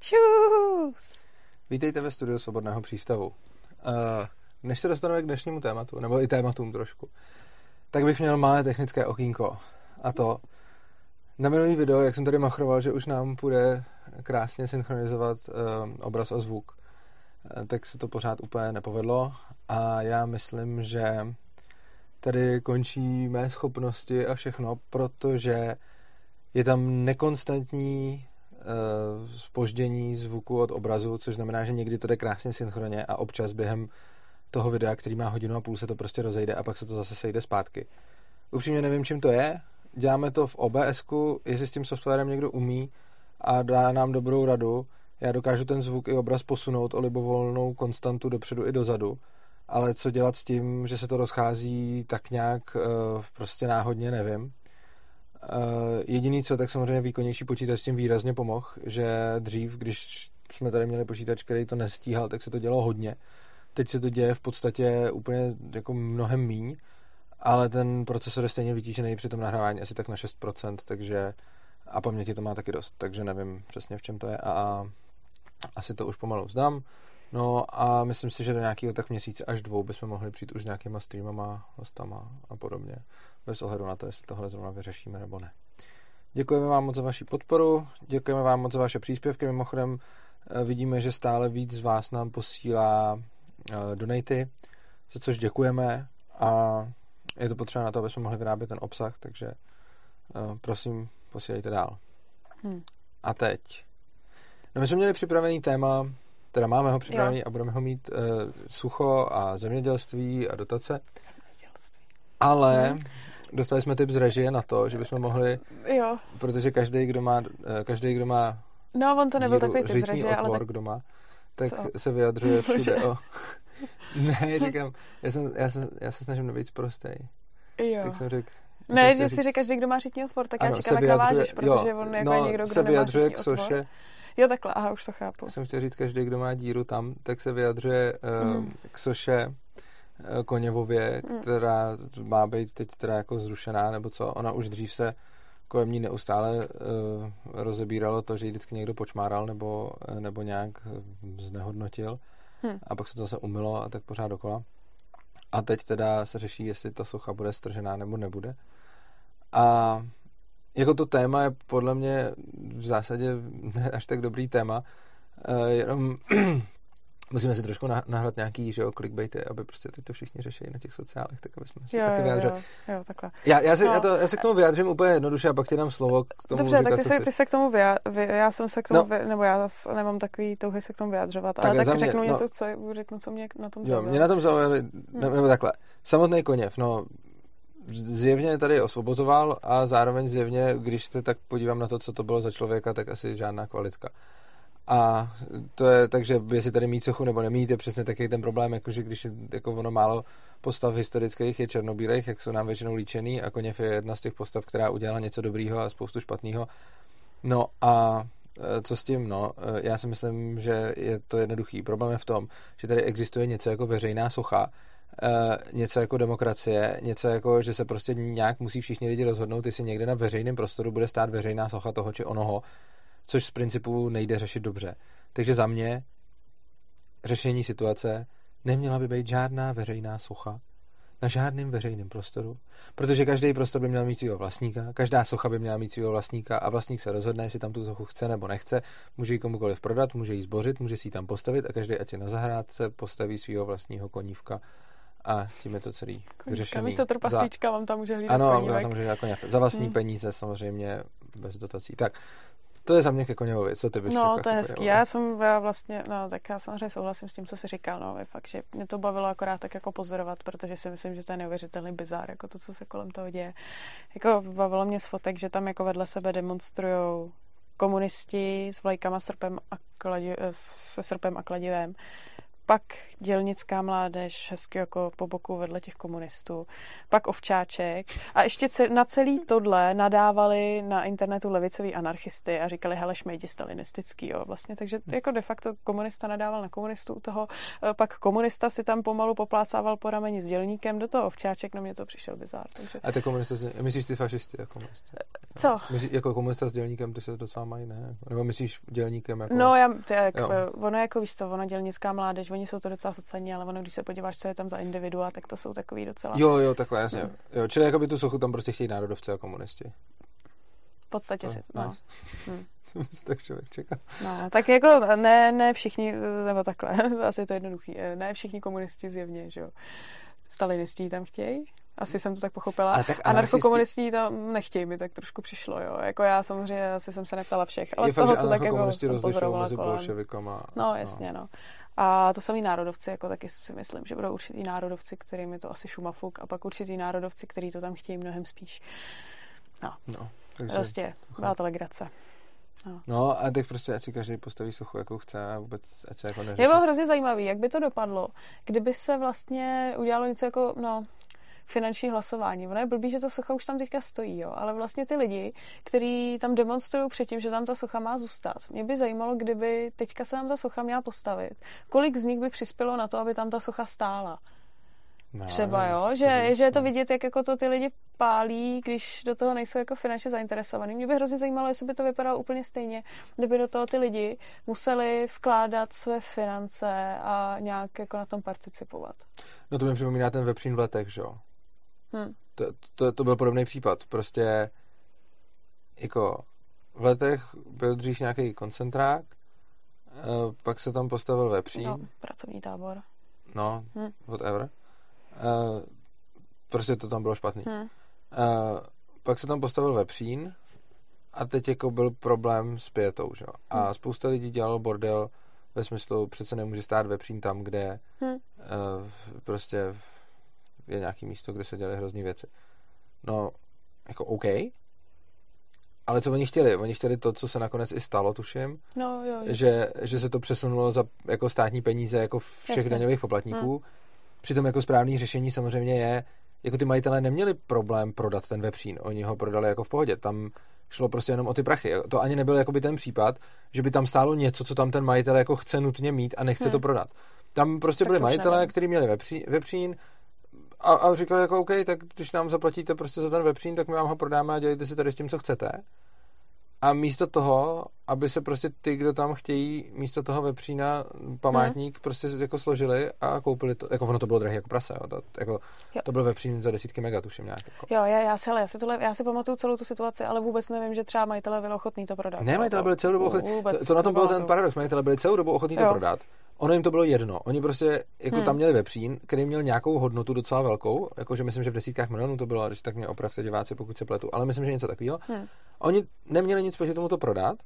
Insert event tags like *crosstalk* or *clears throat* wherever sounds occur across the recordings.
Čus! Vítejte ve studiu Svobodného přístavu. Uh, než se dostaneme k dnešnímu tématu, nebo i tématům trošku, tak bych měl malé technické okýnko. A to, na minulý video, jak jsem tady machroval, že už nám půjde krásně synchronizovat uh, obraz a zvuk, uh, tak se to pořád úplně nepovedlo a já myslím, že tady končí mé schopnosti a všechno, protože je tam nekonstantní spoždění zvuku od obrazu, což znamená, že někdy to jde krásně synchronně a občas během toho videa, který má hodinu a půl, se to prostě rozejde a pak se to zase sejde zpátky. Upřímně nevím, čím to je. Děláme to v obs jestli s tím softwarem někdo umí a dá nám dobrou radu. Já dokážu ten zvuk i obraz posunout o libovolnou konstantu dopředu i dozadu, ale co dělat s tím, že se to rozchází tak nějak prostě náhodně, nevím. Uh, jediný co, tak samozřejmě výkonnější počítač tím výrazně pomohl, že dřív, když jsme tady měli počítač, který to nestíhal, tak se to dělalo hodně. Teď se to děje v podstatě úplně jako mnohem míň, ale ten procesor je stejně vytížený při tom nahrávání asi tak na 6%, takže a paměti to má taky dost, takže nevím přesně v čem to je a, a asi to už pomalu zdám. No a myslím si, že do nějakého tak měsíce až dvou bychom mohli přijít už s nějakýma streamama, hostama a podobně, bez ohledu na to, jestli tohle zrovna vyřešíme nebo ne. Děkujeme vám moc za vaši podporu, děkujeme vám moc za vaše příspěvky, mimochodem eh, vidíme, že stále víc z vás nám posílá uh, donaty, za což děkujeme a je to potřeba na to, aby jsme mohli vyrábět ten obsah, takže uh, prosím, posílejte dál. Hmm. A teď. No my jsme měli připravený téma Teda máme ho připravený jo. a budeme ho mít uh, sucho a zemědělství a dotace. Zemědělství. Ale hmm. dostali jsme tip z režie na to, že bychom mohli, jo. protože každý, kdo má, uh, každý, kdo má No, on to nebyl takový typ z režie, otvor, ale tak... kdo má, tak Co? se vyjadřuje *laughs* všude o... *laughs* ne, říkám, já, jsem, já, se, já se snažím být prostej. Jo. Tak jsem řekl, ne, že si říct... každý, kdo má řitní otvor, tak ano, já čekám, jak navážeš, protože jo, on jako no, je někdo, kdo se vyjadřuje k soše, Jo, takhle, aha, už to chápu. Jsem chtěl říct, každý, kdo má díru tam, tak se vyjadřuje uh, mm. k soše uh, Koněvově, mm. která má být teď teda jako zrušená, nebo co. Ona už dřív se kolem ní neustále uh, rozebíralo to, že ji vždycky někdo počmáral nebo, nebo nějak znehodnotil. Hmm. A pak se to zase umylo a tak pořád dokola. A teď teda se řeší, jestli ta socha bude stržená nebo nebude. A jako to téma je podle mě v zásadě ne *laughs* až tak dobrý téma, uh, jenom *clears throat* musíme si trošku nahrát nějaký že jo, clickbaity, aby prostě teď to všichni řešili na těch sociálech, tak aby jsme si jo, taky vyjádřili. Jo, jo, takhle. Já, já, se, no. já, to, já se k tomu vyjádřím úplně jednoduše a pak ti dám slovo k tomu Dobře, říkat, tak ty se, ty se k tomu vyjádřil, já jsem se k tomu, no. vy, nebo já zase nemám takový touhy se k tomu vyjadřovat, tak ale tak mě, řeknu no, něco, co řeknu, co mě na tom zaujalo. Jo, mě na tom zaujalo, hmm. nebo takhle, samotný koněv, no zjevně tady osvobozoval a zároveň zjevně, když se tak podívám na to, co to bylo za člověka, tak asi žádná kvalitka. A to je takže jestli tady mít sochu nebo nemít, je přesně taky ten problém, jakože když je, jako ono málo postav historických je černobílých, jak jsou nám většinou líčený a Koněv je jedna z těch postav, která udělala něco dobrýho a spoustu špatného. No a e, co s tím? No, e, já si myslím, že je to jednoduchý. Problém je v tom, že tady existuje něco jako veřejná socha, Uh, něco jako demokracie, něco jako, že se prostě nějak musí všichni lidi rozhodnout, jestli někde na veřejném prostoru bude stát veřejná socha toho či onoho, což z principu nejde řešit dobře. Takže za mě řešení situace neměla by být žádná veřejná socha na žádném veřejném prostoru, protože každý prostor by měl mít svého vlastníka, každá socha by měla mít svého vlastníka a vlastník se rozhodne, jestli tam tu sochu chce nebo nechce, může ji komukoliv prodat, může ji zbořit, může si ji tam postavit a každý, ať si na zahrádce postaví svého vlastního konívka a tím je to celý vyřešený. Místo trpaslíčka za... vám tam může hlídat Ano, konívek. tam může hlídat koně. Za vlastní hmm. peníze samozřejmě, bez dotací. Tak, to je za mě ke Koněvovi. Co ty bys No, to je hezký. Já jsem já vlastně, no, tak já samozřejmě souhlasím s tím, co jsi říkal. No, je fakt, že mě to bavilo akorát tak jako pozorovat, protože si myslím, že to je neuvěřitelný bizár, jako to, co se kolem toho děje. Jako bavilo mě z fotek, že tam jako vedle sebe demonstrují komunisti s vlajkama srpem a kladi, se srpem a kladivem pak dělnická mládež, hezky jako po boku vedle těch komunistů, pak ovčáček a ještě na celý tohle nadávali na internetu levicoví anarchisty a říkali, hele, šmejdi stalinistický, jo, vlastně, takže jako de facto komunista nadával na komunistu u toho, eh, pak komunista si tam pomalu poplácával po rameni s dělníkem, do toho ovčáček, na mě to přišel bizár. Takže... A ty komunista, myslíš ty fašisti jako komunisti? Co? Myslíš, jako komunista s dělníkem, ty se docela mají, ne? Nebo myslíš dělníkem jako... No, já, ty, jak, ono jako víš co, ono dělnická mládež, oni jsou to docela sociální, ale ono, když se podíváš, co je tam za individua, tak to jsou takový docela... Jo, jo, takhle, jasně. No. Jo, čili jako by tu sochu tam prostě chtějí národovce a komunisti. V podstatě no, si, no. Nice. *laughs* Hmm. tak člověk čeká. No, tak jako ne, ne všichni, nebo takhle, *laughs* asi je to jednoduchý, ne všichni komunisti zjevně, že jo. Stalinisti tam chtějí, asi jsem to tak pochopila. Ale tak anarchokomunisti tam nechtějí, mi tak trošku přišlo, jo. Jako já samozřejmě asi jsem se neptala všech, ale je z toho, fakt, co tak jako jsem pozorovala mezi kolem. No, no, jasně, no. A to samý národovci, jako taky si myslím, že budou určitý národovci, kterým je to asi šumafuk, a pak určitý národovci, který to tam chtějí mnohem spíš. No, no takže prostě byla to legrace. No. no a teď prostě ať si každý postaví sochu, jakou chce a vůbec ať se jako neřeší. Je bylo hrozně zajímavý, jak by to dopadlo, kdyby se vlastně udělalo něco jako, no, finanční hlasování. Ono je blbý, že ta socha už tam teďka stojí, jo, ale vlastně ty lidi, kteří tam demonstrují předtím, že tam ta socha má zůstat. Mě by zajímalo, kdyby teďka se tam ta socha měla postavit. Kolik z nich by přispělo na to, aby tam ta socha stála? No, Třeba, jo, že, že je to vidět, jak jako to ty lidi pálí, když do toho nejsou jako finančně zainteresovaní. Mě by hrozně zajímalo, jestli by to vypadalo úplně stejně, kdyby do toho ty lidi museli vkládat své finance a nějak jako na tom participovat. No to mi připomíná ten vepřín v letech, že jo? Hmm. To, to, to byl podobný případ. Prostě jako v letech byl dřív nějaký koncentrák, eh, pak se tam postavil vepřín. No, pracovní tábor. No, hmm. whatever. Uh, prostě to tam bylo špatný. Hmm. Uh, pak se tam postavil vepřín a teď jako byl problém s pětou, že? A hmm. spousta lidí dělalo bordel ve smyslu, přece nemůže stát vepřín tam, kde hmm. uh, prostě je nějaký místo, kde se dělají hrozný věci. No, jako OK, ale co oni chtěli? Oni chtěli to, co se nakonec i stalo, tuším, no, jo, jo. Že, že se to přesunulo za jako státní peníze jako všech Jasně. daňových poplatníků. Hmm. Přitom jako správný řešení samozřejmě je, jako ty majitelé neměli problém prodat ten vepřín, oni ho prodali jako v pohodě, tam šlo prostě jenom o ty prachy. To ani nebyl jako by ten případ, že by tam stálo něco, co tam ten majitel jako chce nutně mít a nechce hmm. to prodat. Tam prostě tak byli majitelé, kteří měli vepřín, vepřín a, a říkal jako OK, tak když nám zaplatíte prostě za ten vepřín, tak my vám ho prodáme a dělejte si tady s tím, co chcete. A místo toho, aby se prostě ty, kdo tam chtějí, místo toho vepřína památník hmm. prostě jako složili a koupili to. Jako ono to bylo drahé jako prase, jo. To, jako, jo. to byl vepřín za desítky mega, tuším nějak. Jako. Jo, já, já, si, hele, já, si tohle, já si pamatuju celou tu situaci, ale vůbec nevím, že třeba majitelé byli ochotní to prodat. Ne, majitelé byli celou dobu ochotní. To, to, na tom byl ten paradox. Majitelé byli celou dobu ochotní to prodat. Ono jim to bylo jedno. Oni prostě jako hmm. tam měli vepřín, který měl nějakou hodnotu docela velkou, jakože myslím, že v desítkách milionů to bylo, když tak mě opravte diváci, pokud se pletu, ale myslím, že něco takového. Hmm. Oni neměli nic proti tomu to prodat,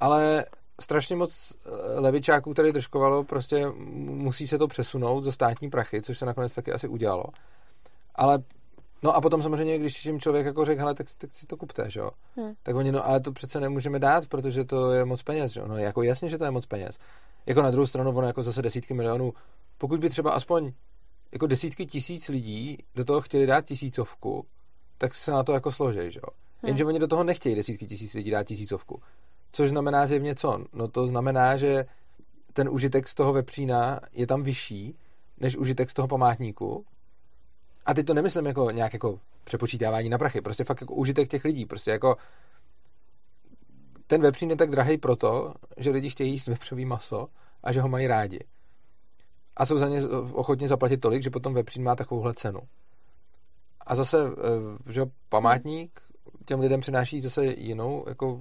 ale strašně moc eh, levičáků tady držkovalo, prostě musí se to přesunout za státní prachy, což se nakonec taky asi udělalo. Ale No a potom samozřejmě, když jim člověk jako řekl, hele, tak, tak si to kupte, že jo. Hmm. Tak oni, no ale to přece nemůžeme dát, protože to je moc peněz, že jo. No jako jasně, že to je moc peněz. Jako na druhou stranu, ono jako zase desítky milionů. Pokud by třeba aspoň jako desítky tisíc lidí do toho chtěli dát tisícovku, tak se na to jako složej, že jo. Hmm. Jenže oni do toho nechtějí desítky tisíc lidí dát tisícovku. Což znamená zjevně co? No to znamená, že ten užitek z toho vepřína je tam vyšší, než užitek z toho památníku. A teď to nemyslím jako nějak jako přepočítávání na prachy, prostě fakt jako užitek těch lidí, prostě jako ten vepřín je tak drahý proto, že lidi chtějí jíst vepřový maso a že ho mají rádi. A jsou za ně ochotně zaplatit tolik, že potom vepřín má takovouhle cenu. A zase, eh, že památník těm lidem přináší zase jinou, jako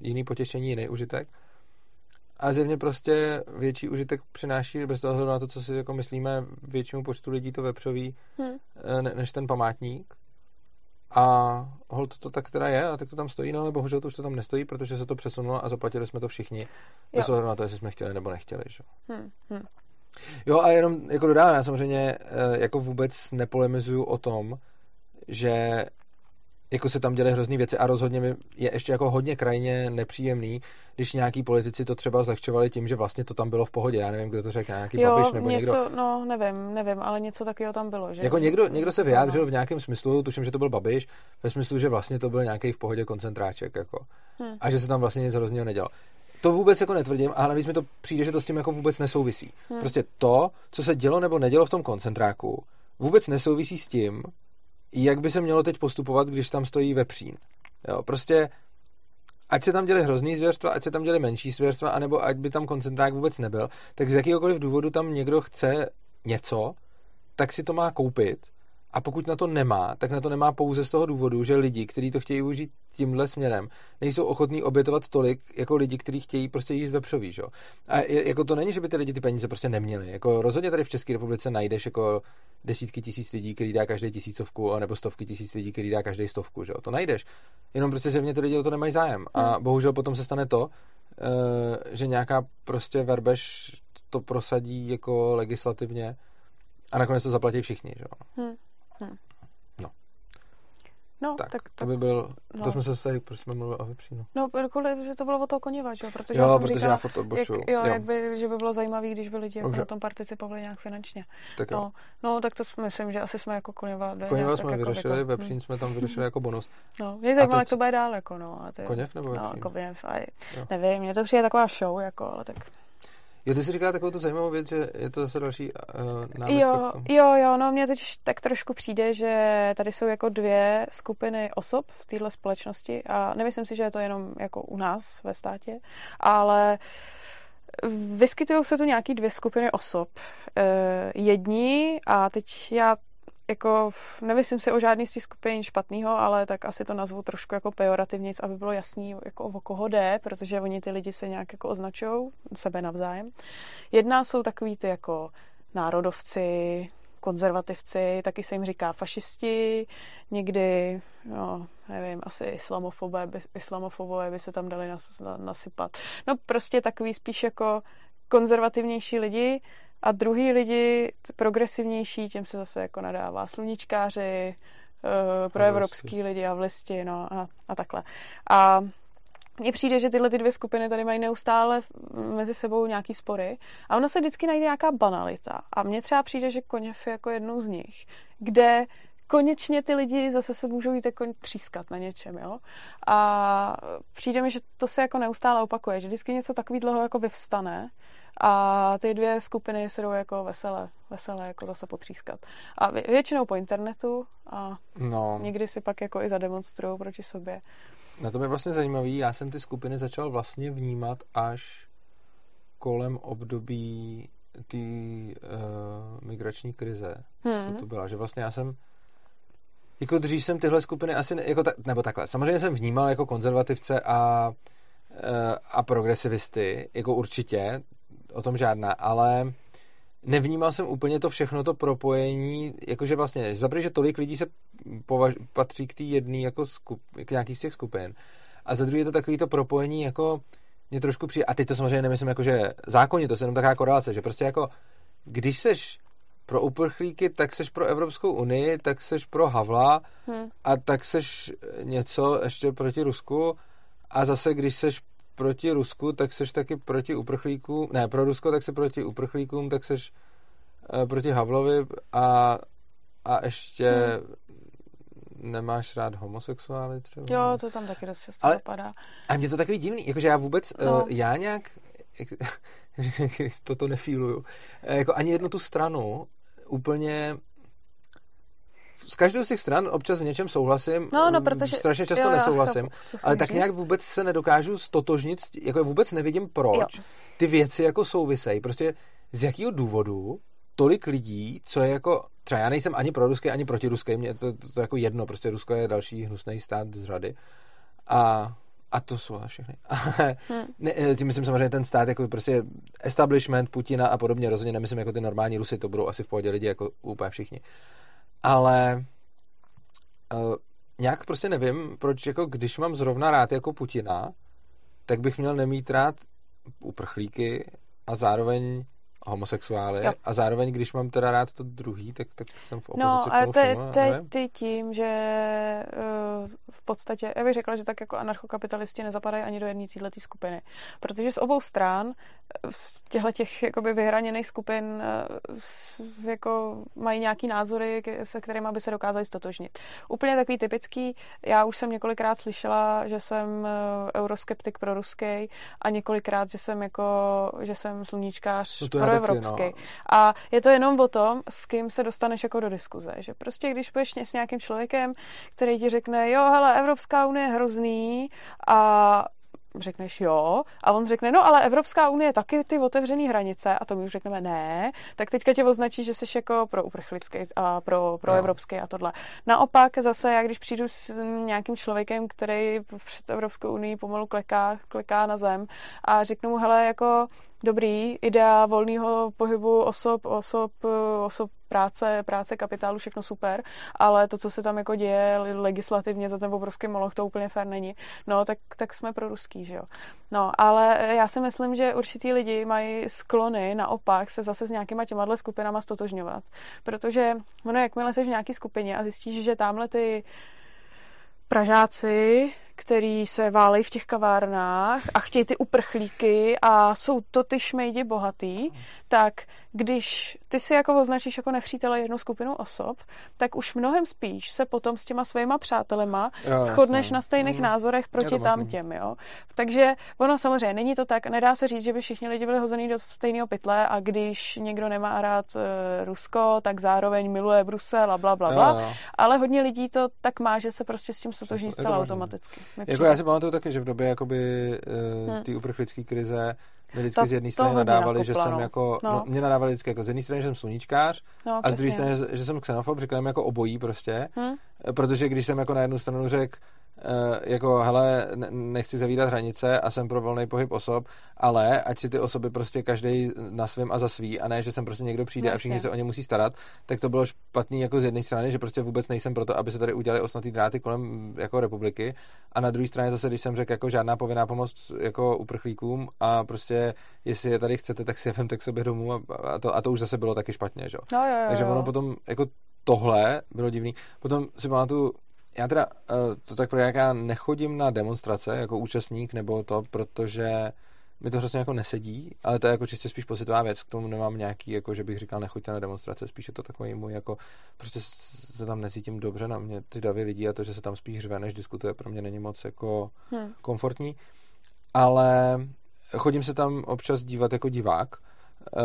jiný potěšení, jiný užitek. A zjevně prostě větší užitek přináší, bez toho na to, co si jako myslíme, většímu počtu lidí to vepřový, hmm. ne, než ten památník. A hold to tak teda je, a tak to tam stojí, no ale bohužel to už to tam nestojí, protože se to přesunulo a zaplatili jsme to všichni, bez ohledu na to, jestli jsme chtěli nebo nechtěli. Že? Hmm. Hmm. Jo a jenom jako dodávám, já samozřejmě eh, jako vůbec nepolemizuju o tom, že jako se tam děly hrozný věci a rozhodně mi je ještě jako hodně krajně nepříjemný, když nějaký politici to třeba zlehčovali tím, že vlastně to tam bylo v pohodě. Já nevím, kdo to řekl, nějaký jo, babiš nebo něco, někdo. no nevím, nevím, ale něco takového tam bylo. Že? Jako někdo, někdo se vyjádřil v nějakém smyslu, tuším, že to byl Babiš, ve smyslu, že vlastně to byl nějaký v pohodě koncentráček, jako. Hm. A že se tam vlastně nic hrozného nedělo. To vůbec jako netvrdím, ale navíc mi to přijde, že to s tím jako vůbec nesouvisí. Hm. Prostě to, co se dělo nebo nedělo v tom koncentráku, vůbec nesouvisí s tím, jak by se mělo teď postupovat, když tam stojí vepřín. Jo, prostě ať se tam děli hrozný zvěrstva, ať se tam děli menší zvěrstva, anebo ať by tam koncentrák vůbec nebyl, tak z jakýhokoliv důvodu tam někdo chce něco, tak si to má koupit a pokud na to nemá, tak na to nemá pouze z toho důvodu, že lidi, kteří to chtějí užít tímhle směrem, nejsou ochotní obětovat tolik jako lidi, kteří chtějí prostě jíst vepřový, že? jo. A je, jako to není, že by ty lidi ty peníze prostě neměli. Jako rozhodně tady v České republice najdeš jako desítky tisíc lidí, který dá každý tisícovku, nebo stovky tisíc lidí, který dá každý stovku, že jo. To najdeš. Jenom prostě zjevně ty lidi o to nemají zájem. A bohužel potom se stane to, eh, že nějaká prostě verbeš to prosadí jako legislativně a nakonec to zaplatí všichni, že jo. Hm. Hm. No. No, Tak, tak, to tak by byl, no. to jsme se zase, proč jsme mluvili o vepřínu. No, kvůli, že to bylo o toho koněva, že jo? Protože Jo, já jsem protože říkala, já furt odbočuju. Jak, jo, Jo. jak by, že by bylo zajímavé, když by lidi jako na tom participovali nějak finančně. Tak jo. No, no, tak to myslím, že asi jsme jako koněva... Koněva jsme jako, vyřešili, jako, vepřín jsme tam vyřešili jako bonus. No, mě zajímá, teď- jak to bude dál, jako no. A ty, Koněv nebo No, vepřín? koněv, a nevím, mně to přijde taková show, jako, ale tak... Jo, ty jsi říkala takovou tu zajímavou věc, že je to zase další uh, Jo, jo, jo, no mně totiž tak trošku přijde, že tady jsou jako dvě skupiny osob v téhle společnosti a nemyslím si, že je to jenom jako u nás ve státě, ale vyskytují se tu nějaký dvě skupiny osob. Eh, jedni, a teď já jako nemyslím si o žádný z těch skupin špatného, ale tak asi to nazvu trošku jako pejorativně, aby bylo jasný, jako o koho jde, protože oni ty lidi se nějak jako označují sebe navzájem. Jedna jsou takový ty jako národovci, konzervativci, taky se jim říká fašisti, někdy, no, nevím, asi islamofobové islamofobové by se tam dali nas, na, nasypat. No prostě takový spíš jako konzervativnější lidi a druhý lidi, progresivnější, těm se zase jako nadává sluníčkáři, uh, proevropský lidi a vlisti, no a, a takhle. A mně přijde, že tyhle ty dvě skupiny tady mají neustále mezi sebou nějaký spory a ono se vždycky najde nějaká banalita. A mně třeba přijde, že Koněv je jako jednou z nich, kde konečně ty lidi zase se můžou jít jako třískat na něčem, jo. A přijde mi, že to se jako neustále opakuje, že vždycky něco takový dlouho jako vyvstane a ty dvě skupiny se jdou jako veselé, veselé jako zase potřískat. A vě- většinou po internetu a No, někdy si pak jako i zademonstrují proti sobě. na tom je vlastně zajímavý. Já jsem ty skupiny začal vlastně vnímat až kolem období té uh, migrační krize, Hmm. co to byla. Že vlastně já jsem jako dřív jsem tyhle skupiny asi, ne, jako ta, nebo takhle, samozřejmě jsem vnímal jako konzervativce a, eh, a progresivisty, jako určitě, o tom žádná, ale nevnímal jsem úplně to všechno, to propojení, jakože vlastně, zaprvé, že tolik lidí se považ, patří k té jedné jako skup, k nějaký z těch skupin. A za druhé je to takový to propojení jako mě trošku přijde, a teď to samozřejmě nemyslím jako, že zákonně, to je jenom taková korelace, že prostě jako, když seš pro uprchlíky, tak seš pro Evropskou unii, tak seš pro Havla Hmm. a tak seš něco ještě proti Rusku a zase když seš proti Rusku, tak seš taky proti uprchlíkům, ne, pro Rusko, tak se proti uprchlíkům, tak seš eh, proti Havlovi a, a ještě nemáš rád homosexuály třeba? Jo, to tam taky dost často Ale- zapadá. A mě to takový divný, jakože já vůbec, no. No. uh, já nějak, jak, *laughs* toto nefíluju, eh, jako ani jednu tu stranu úplně s každou z těch stran občas s něčem souhlasím, No, no, mm, protože... strašně často jo, já nesouhlasím, chápu, ale tak říct. nějak vůbec se nedokážu stotožnit, jako vůbec nevidím proč Jo. ty věci jako souvisejí, prostě z jakého důvodu tolik lidí, co je jako, třeba já nejsem ani pro ruský, ani proti ruský, mě to, to, to jako jedno, prostě Rusko je další hnusný stát z řady a a to jsou všechny. Ale *laughs* Hm. ne, eh, tím myslím samozřejmě ten stát, jako prostě establishment Putina a podobně, rozhodně nemyslím jako ty normální Rusy, to budou asi v pohodě lidi, jako úplně všichni. Ale uh, nějak prostě nevím, proč jako když mám zrovna rád jako Putina, tak bych měl nemít rád uprchlíky a zároveň homosexuály Jo. a zároveň, když mám teda rád to druhý, tak, tak jsem v opozici No, k ale tomu to, je- nevím. ty tím, že uh, v podstatě, já bych řekla, že tak jako anarchokapitalisti nezapadají ani do jedné této skupiny. Protože z obou stran eh, z těchto těch jakoby vyhraněných skupin eh, s- jako mají nějaký názory, se kterými by se dokázali stotožnit. Úplně takový typický, já už jsem několikrát slyšela, že jsem euroskeptik pro ruský a několikrát, že jsem jako, že jsem sluníčkář No to pro taky, evropský. no. A je to jenom o tom, s kým se dostaneš jako do diskuze. Že prostě když budeš s nějakým člověkem, který ti řekne, jo, hele, Evropská unie je hrozný a řekneš jo, a on řekne, no ale Evropská unie je taky ty otevřený hranice, a to my už řekneme ne, tak teďka tě označí, že jsi jako pro uprchlický a pro, pro No. evropský a tohle. Naopak zase, já když přijdu s nějakým člověkem, který před Evropskou unii pomalu kleká, kleká na zem a řeknu mu, hele, jako dobrý, idea volného pohybu osob, osob, osob práce, práce, kapitálu, všechno super, ale to, co se tam jako děje legislativně za ten obrovský moloch, to úplně fér není. No, tak, tak jsme pro ruský, že jo. No, ale já si myslím, že určitý lidi mají sklony naopak se zase s nějakýma těma skupinama stotožňovat. Protože ono, jakmile jsi v nějaký skupině a zjistíš, že tamhle ty Pražáci, který se válejí v těch kavárnách a chtějí ty uprchlíky a jsou to ty šmejdi bohatý, tak když ty si jako označíš jako nepřítele jednu skupinu osob, tak už mnohem spíš se potom s těma svýma přátelema Jo, shodneš jasně. na stejných Mhm. názorech proti tam těm, jo. Takže ono samozřejmě není to tak, nedá se říct, že by všichni lidi byli hozený do stejného pytle a když někdo nemá rád e, Rusko, tak zároveň miluje Brusel a bla, bla, bla. Jo, jo. Ale hodně lidí to tak má, že se prostě s tím to zcela automaticky. Jako přijde. já si pamatuju taky, že v době jakoby uh, té uprchlické krize mi vždycky To- z jedné strany nadávali, že jsem no. jako, no. No. mě nadávali vždycky jako z jedné strany, že jsem sluníčkář no, a z druhé přesně. strany, že jsem xenofob, říkal jim jako obojí prostě, Hm? protože když jsem jako na jednu stranu řekl, jako hele, ne- nechci zavírat hranice a jsem pro volný pohyb osob, ale ať si ty osoby prostě každý na svém a za svý a ne, že sem prostě někdo přijde No, a všichni jasně. se o ně musí starat, tak to bylo špatný jako z jedné strany, že prostě vůbec nejsem proto, aby se tady udělali osnatý dráty kolem jako republiky a na druhé straně zase, když jsem řekl jako žádná povinná pomoc jako uprchlíkům a prostě jestli je tady chcete, tak si je vemte k sobě domů a, a, to, a to už zase bylo taky špatně, že jo. No, jo, jo, Takže jo. ono potom, jako tohle bylo divný. Potom si pamatuju, já teda eh, to tak pro jak já nechodím na demonstrace jako účastník nebo to, protože mi to hrozně jako nesedí, ale to je jako čistě spíš pocitová věc, k tomu nemám nějaký, jako že bych říkal, nechoďte na demonstrace, spíš je to takový můj, jako prostě se tam necítím dobře na mě ty davy lidí a to, že se tam spíš řve, než diskutuje, pro mě není moc jako Hm. komfortní, ale chodím se tam občas dívat jako divák, eh,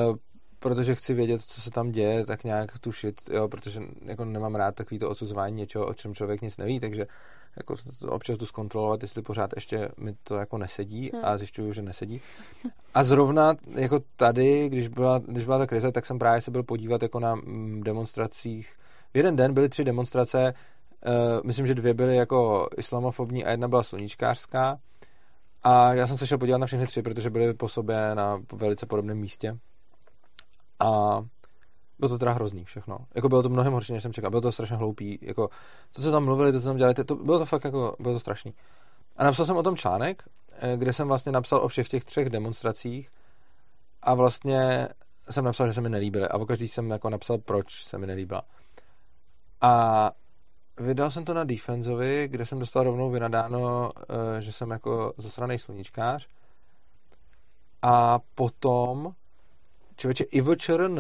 protože chci vědět, co se tam děje, tak nějak tušit, jo, protože jako nemám rád takový to odsuzování něčeho, o čem člověk nic neví, takže jako to občas jdu zkontrolovat, jestli pořád ještě mi to jako nesedí Hmm. a zjišťuju, že nesedí. A zrovna jako tady, když byla, když byla ta krize, tak jsem právě se byl podívat jako na mm, demonstracích. V jeden den byly tři demonstrace, uh, myslím, že dvě byly jako islamofobní a jedna byla sluníčkářská. A já jsem se šel podívat na všechny tři, protože byly po sobě na velice podobném místě. A bylo to teda hrozný všechno. Jako bylo to mnohem horší, než jsem čekal. Bylo to strašně hloupý. Jako, co tam mluvili, to, co tam dělali, to, bylo to fakt jako, bylo to strašný. A napsal jsem o tom článek, eh, kde jsem vlastně napsal o všech těch třech demonstracích a vlastně jsem napsal, že se mi nelíbily. A o každý jsem jako napsal, proč se mi nelíbila. A vydal jsem to na Defensovi, kde jsem dostal rovnou vynadáno, eh, že jsem jako zasranej sluníčkář. A potom člověče Ivo ČRN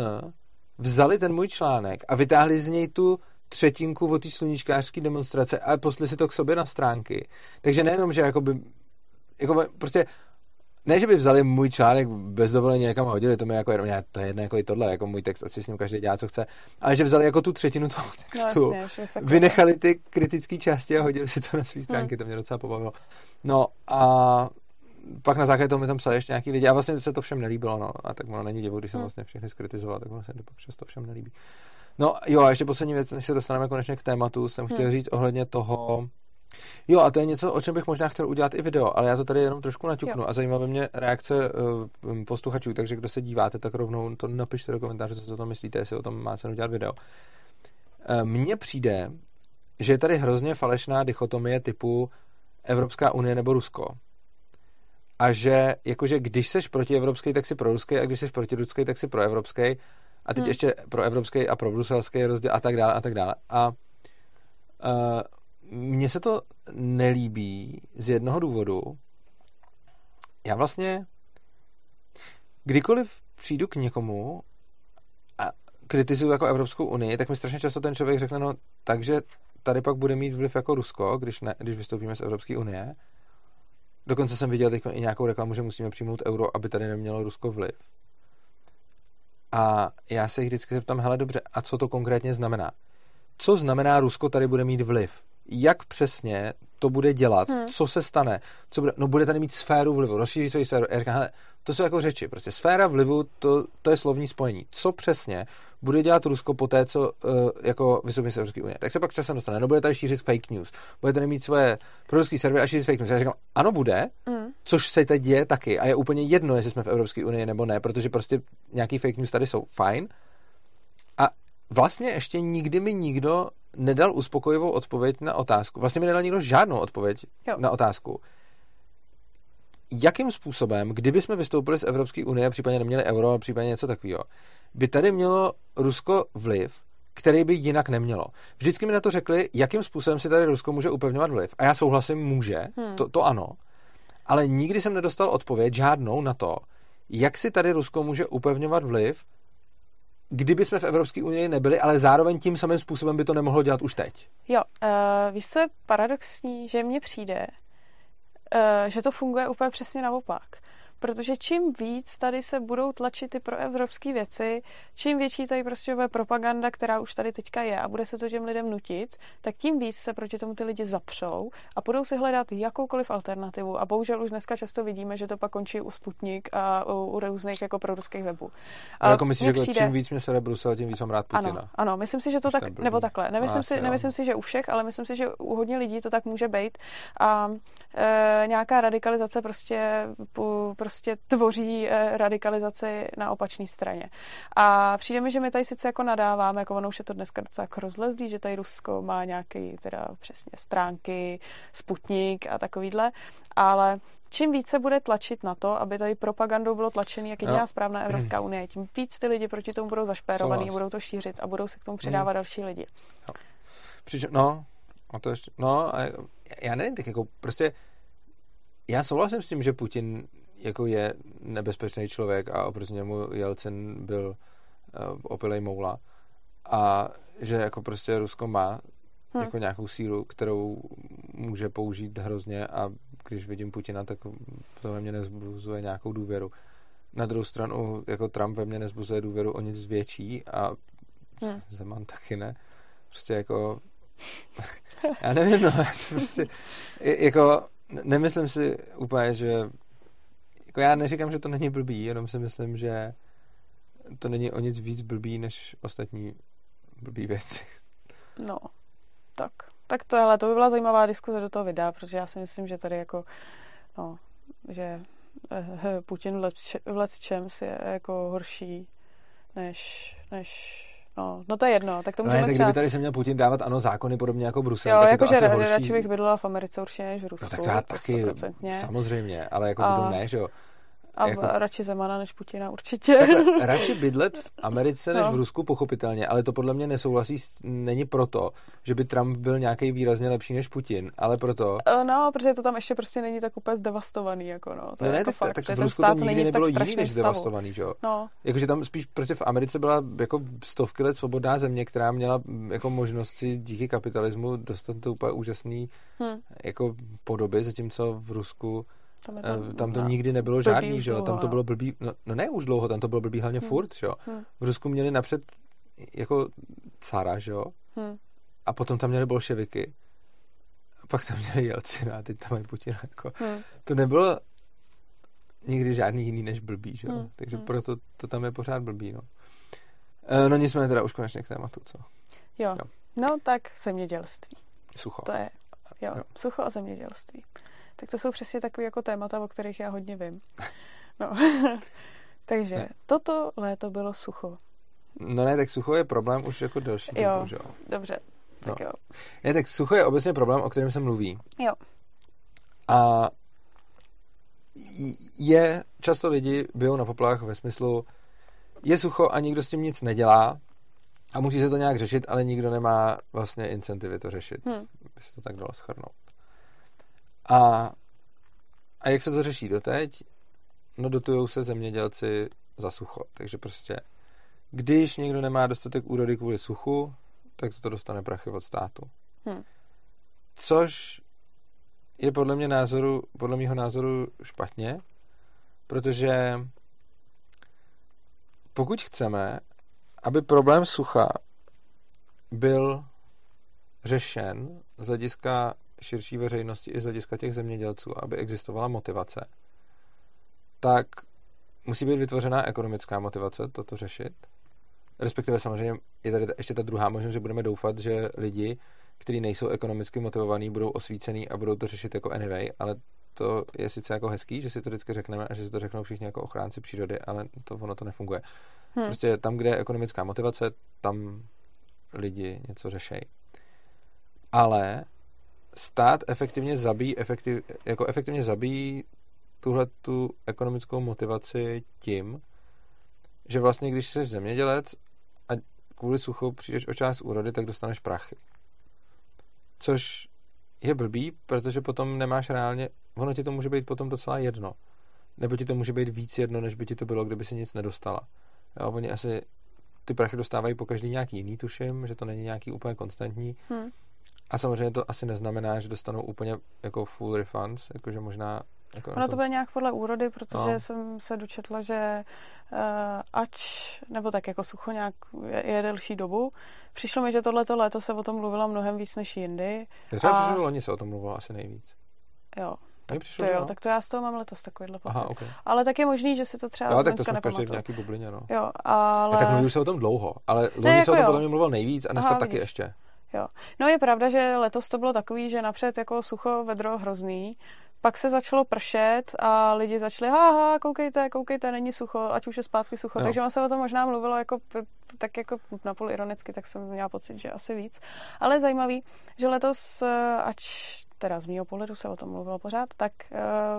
vzali ten můj článek a vytáhli z něj tu třetinku o té sluníčkářské demonstrace a poslali si to k sobě na stránky. Takže nejenom, že jakoby, jako prostě ne, že by vzali můj článek bez dovolení někam a hodili, to mi jako jedno, to je jedno jako i tohle, jako můj text, ať si s ním každý dělá, co chce, ale že vzali jako tu třetinu toho textu, No, jasně, vynechali ty kritické části a hodili si to na své stránky, to mě docela pobavilo. No a pak na základě toho mi tam psali ještě nějaký lidi a vlastně se to všem nelíbilo, no. A tak ono není divu, když jsem Hmm. vlastně všechny skritizoval, tak vlastně to přes to všem nelíbí. No jo, a ještě poslední věc, než se dostaneme konečně k tématu, jsem chtěl Hmm. říct ohledně toho, Jo, a to je něco, o čem bych možná chtěl udělat i video, ale já to tady jenom trošku naťuknu Jo. a zajímá by mě reakce uh, posluchačů, takže kdo se díváte, tak rovnou to napište do komentáře, co si o tom myslíte, jestli o tom má cenu dělat video. Uh, Mně přijde, že je tady hrozně falešná dichotomie typu Evropská unie nebo Rusko. A že jakože když seš protievropský, tak si proruský a když seš protiruský, tak si proevropský a teď hmm. ještě proevropský a probruselský rozdíl a tak dále a tak dále. A uh, mně se to nelíbí z jednoho důvodu. Já vlastně kdykoliv přijdu k někomu a kritizuju jako Evropskou unii, tak mi strašně často ten člověk řekne, no takže tady pak bude mít vliv jako Rusko, když, ne, když vystoupíme z Evropské unie. Dokonce jsem viděl teď i nějakou reklamu, že musíme přijmout euro, aby tady nemělo Rusko vliv. A já se jich vždycky zeptám, hele dobře, a co to konkrétně znamená? Co znamená Rusko tady bude mít vliv? Jak přesně to bude dělat? Hmm. Co se stane? Co bude? No bude tady mít sféru vlivu, rozšíří svoji sféru. Já říkám, hele, to jsou jako řeči. Prostě sféra vlivu, to, to je slovní spojení. Co přesně bude dělat Rusko po té, co uh, jako vystoupí z Evropské unie? Tak se pak časem dostane. No bude tady šířit fake news. Bude tady mít svoje proruský servery a šířit fake news. Já říkám, ano, bude, mm. což se teď děje taky. A je úplně jedno, jestli jsme v Evropské unii nebo ne, protože prostě nějaký fake news tady jsou fajn. A vlastně ještě nikdy mi nikdo nedal uspokojivou odpověď na otázku. Vlastně mi nedal nikdo žádnou odpověď jo. na otázku jakým způsobem, kdyby jsme vystoupili z Evropské unie, případně neměli euro, případně něco takového, by tady mělo Rusko vliv, který by jinak nemělo. Vždycky mi na to řekli, jakým způsobem si tady Rusko může upevňovat vliv. A já souhlasím, může, hmm. to, to ano. Ale nikdy jsem nedostal odpověď žádnou na to, jak si tady Rusko může upevňovat vliv, kdyby jsme v Evropské unii nebyli, ale zároveň tím samým způsobem by to nemohlo dělat už teď. Jo, uh, víš, co je paradoxní, že mně přijde, uh, že to funguje úplně přesně naopak protože čím víc tady se budou tlačit ty proevropské věci, čím větší tady prostě bude propaganda, která už tady teďka je a bude se to těm lidem nutit, tak tím víc se proti tomu ty lidi zapřou a budou si hledat jakoukoliv alternativu. A bohužel už dneska často vidíme, že to pak končí u Sputnik a u, u různých jako proruských webů. A jako myslíš, že jako přijde... čím víc mě se Brusel, tím víc jsem rád Putina. Ano, ano, myslím si, že to tak, nebo takhle. Nemyslím, si, nemyslím si, že u všech, ale myslím si, že u hodně lidí to tak může být. A e, nějaká radikalizace prostě, prostě prostě tvoří eh, radikalizaci na opačné straně. A přijde mi, že my tady sice jako nadáváme, jako ono už je to dneska docela jako rozlezlý, že tady Rusko má nějaké teda přesně stránky, Sputnik a takovýhle, ale čím více bude tlačit na to, aby tady propagandou bylo tlačený jak jediná správná Evropská unie, tím víc ty lidi proti tomu budou zašpérovaný, budou to šířit a budou se k tomu přidávat hmm. další lidi. Jo. Přičem, no, a to ještě, no, a já nevím, tak jako prostě já souhlasím s tím, že Putin jako je nebezpečný člověk a oproti němu Jelcin byl uh, opilej moula a že jako prostě Rusko má hmm. jako nějakou sílu, kterou může použít hrozně a když vidím Putina, tak to ve mně nezbuzuje nějakou důvěru. Na druhou stranu, jako Trump ve mně nezbuzuje důvěru o nic větší a hmm. Zeman taky ne. Prostě jako *laughs* já nevím, no, to prostě jako nemyslím si úplně, že jako já neříkám, že to není blbý, jenom si myslím, že to není o nic víc blbý, než ostatní blbý věci. No, tak. Tak to, ale to by byla zajímavá diskuze do toho videa, protože já si myslím, že tady jako, no, že eh, Putin v let čem je jako horší než, než No, no to je jedno, tak to můžeme no, tak kdyby tady se měl Putin dávat ano zákony podobně jako Brusel, jo, tak jako, je to že asi horší. bych bydlela v Americe určitě než v Rusku. No, tak to já taky, samozřejmě, ale jako a... kdo ne, že jo. A jako... radši Zemana než Putina určitě. Takhle, *laughs* radši bydlet v Americe než no. v Rusku, pochopitelně, ale to podle mě nesouhlasí, není proto, že by Trump byl nějaký výrazně lepší než Putin, ale proto... Eh, no, protože to tam ještě prostě není tak úplně zdevastovaný, jako no. To no je ne, jako tak, fakt, tak v Rusku to nikdy nebylo jiný než zdevastovaný, že jo? No. Jakože tam spíš prostě v Americe byla jako stovky let svobodná země, která měla jako možnost si díky kapitalismu dostat to úplně úžasný hmm. jako podoby, zatímco v Rusku tam, to, eh, tam to nikdy nebylo žádný, že jo? Tam to bylo blbý, no, no ne už dlouho, tam to bylo blbý hlavně hmm. furt, že jo? Hmm. V Rusku měli napřed jako cara, že jo? Hmm. A potom tam měli bolševiky. A pak tam měli Jelcina a teď tam je Putin. Jako. Hmm. To nebylo nikdy žádný jiný než blbý, že jo? Hmm. Takže hmm. proto to tam je pořád blbý, no. E, no nicméně teda už konečně k tématu, co? Jo. jo. No tak zemědělství. Sucho. To je, jo, jo. sucho a zemědělství tak to jsou přesně takové jako témata, o kterých já hodně vím. No. *laughs* Takže ne. toto léto bylo sucho. No ne, tak sucho je problém už jako delší jo, dobu, že jo? dobře. Tak no. jo. Ne, tak sucho je obecně problém, o kterém se mluví. Jo. A je, často lidi bijou na poplach ve smyslu, je sucho a nikdo s tím nic nedělá a musí se to nějak řešit, ale nikdo nemá vlastně incentivy to řešit. Hmm. By se to tak dalo schrnout. A, a jak se to řeší doteď? No dotujou se zemědělci za sucho. Takže prostě, když někdo nemá dostatek úrody kvůli suchu, tak to dostane prachy od státu. Hmm. Což je podle mě názoru, podle mého názoru špatně, protože pokud chceme, aby problém sucha byl řešen z hlediska širší veřejnosti i z hlediska těch zemědělců, aby existovala motivace, tak musí být vytvořená ekonomická motivace toto řešit. Respektive samozřejmě je tady ještě ta druhá možnost, že budeme doufat, že lidi, kteří nejsou ekonomicky motivovaní, budou osvícený a budou to řešit jako anyway, ale to je sice jako hezký, že si to vždycky řekneme a že si to řeknou všichni jako ochránci přírody, ale to ono to nefunguje. Hmm. Prostě tam, kde je ekonomická motivace, tam lidi něco řešejí. Ale stát efektivně zabíjí, efektiv, jako efektivně zabíjí tuhle tu ekonomickou motivaci tím, že vlastně, když jsi zemědělec a kvůli suchu přijdeš o část úrody, tak dostaneš prachy. Což je blbý, protože potom nemáš reálně, ono ti to může být potom docela jedno. Nebo ti to může být víc jedno, než by ti to bylo, kdyby si nic nedostala. Jo, oni asi ty prachy dostávají po každý nějaký jiný, tuším, že to není nějaký úplně konstantní. Hmm. A samozřejmě to asi neznamená, že dostanou úplně jako full refunds, jakože možná jako ono to bude nějak podle úrody, protože no. jsem se dočetla, že uh, ač, nebo tak jako sucho nějak je, je delší dobu, přišlo mi, že tohleto léto se o tom mluvilo mnohem víc než jindy. Třeba a... přišlo, loni se o tom mluvilo asi nejvíc. Jo. Tak, přišlo, to jo, no? tak to já z toho mám letos takovýhle pocit. Aha, okay. Ale tak je možný, že si to třeba jo, tak to jsme v nějaký bublině, no. Jo, ale... Tak mluví se o tom dlouho, ale loni ne, jako se o tom podle mě mluvil nejvíc a dneska Aha, taky vidíš. ještě. Jo. No je pravda, že letos to bylo takový, že napřed jako sucho vedro hrozný, pak se začalo pršet a lidi začali, haha, koukejte, koukejte, není sucho, ať už je zpátky sucho. Jo. Takže on se o tom možná mluvilo jako, tak jako napůl ironicky, tak jsem měla pocit, že asi víc. Ale zajímavý, že letos, eh, ať teda z mého pohledu se o tom mluvilo pořád, tak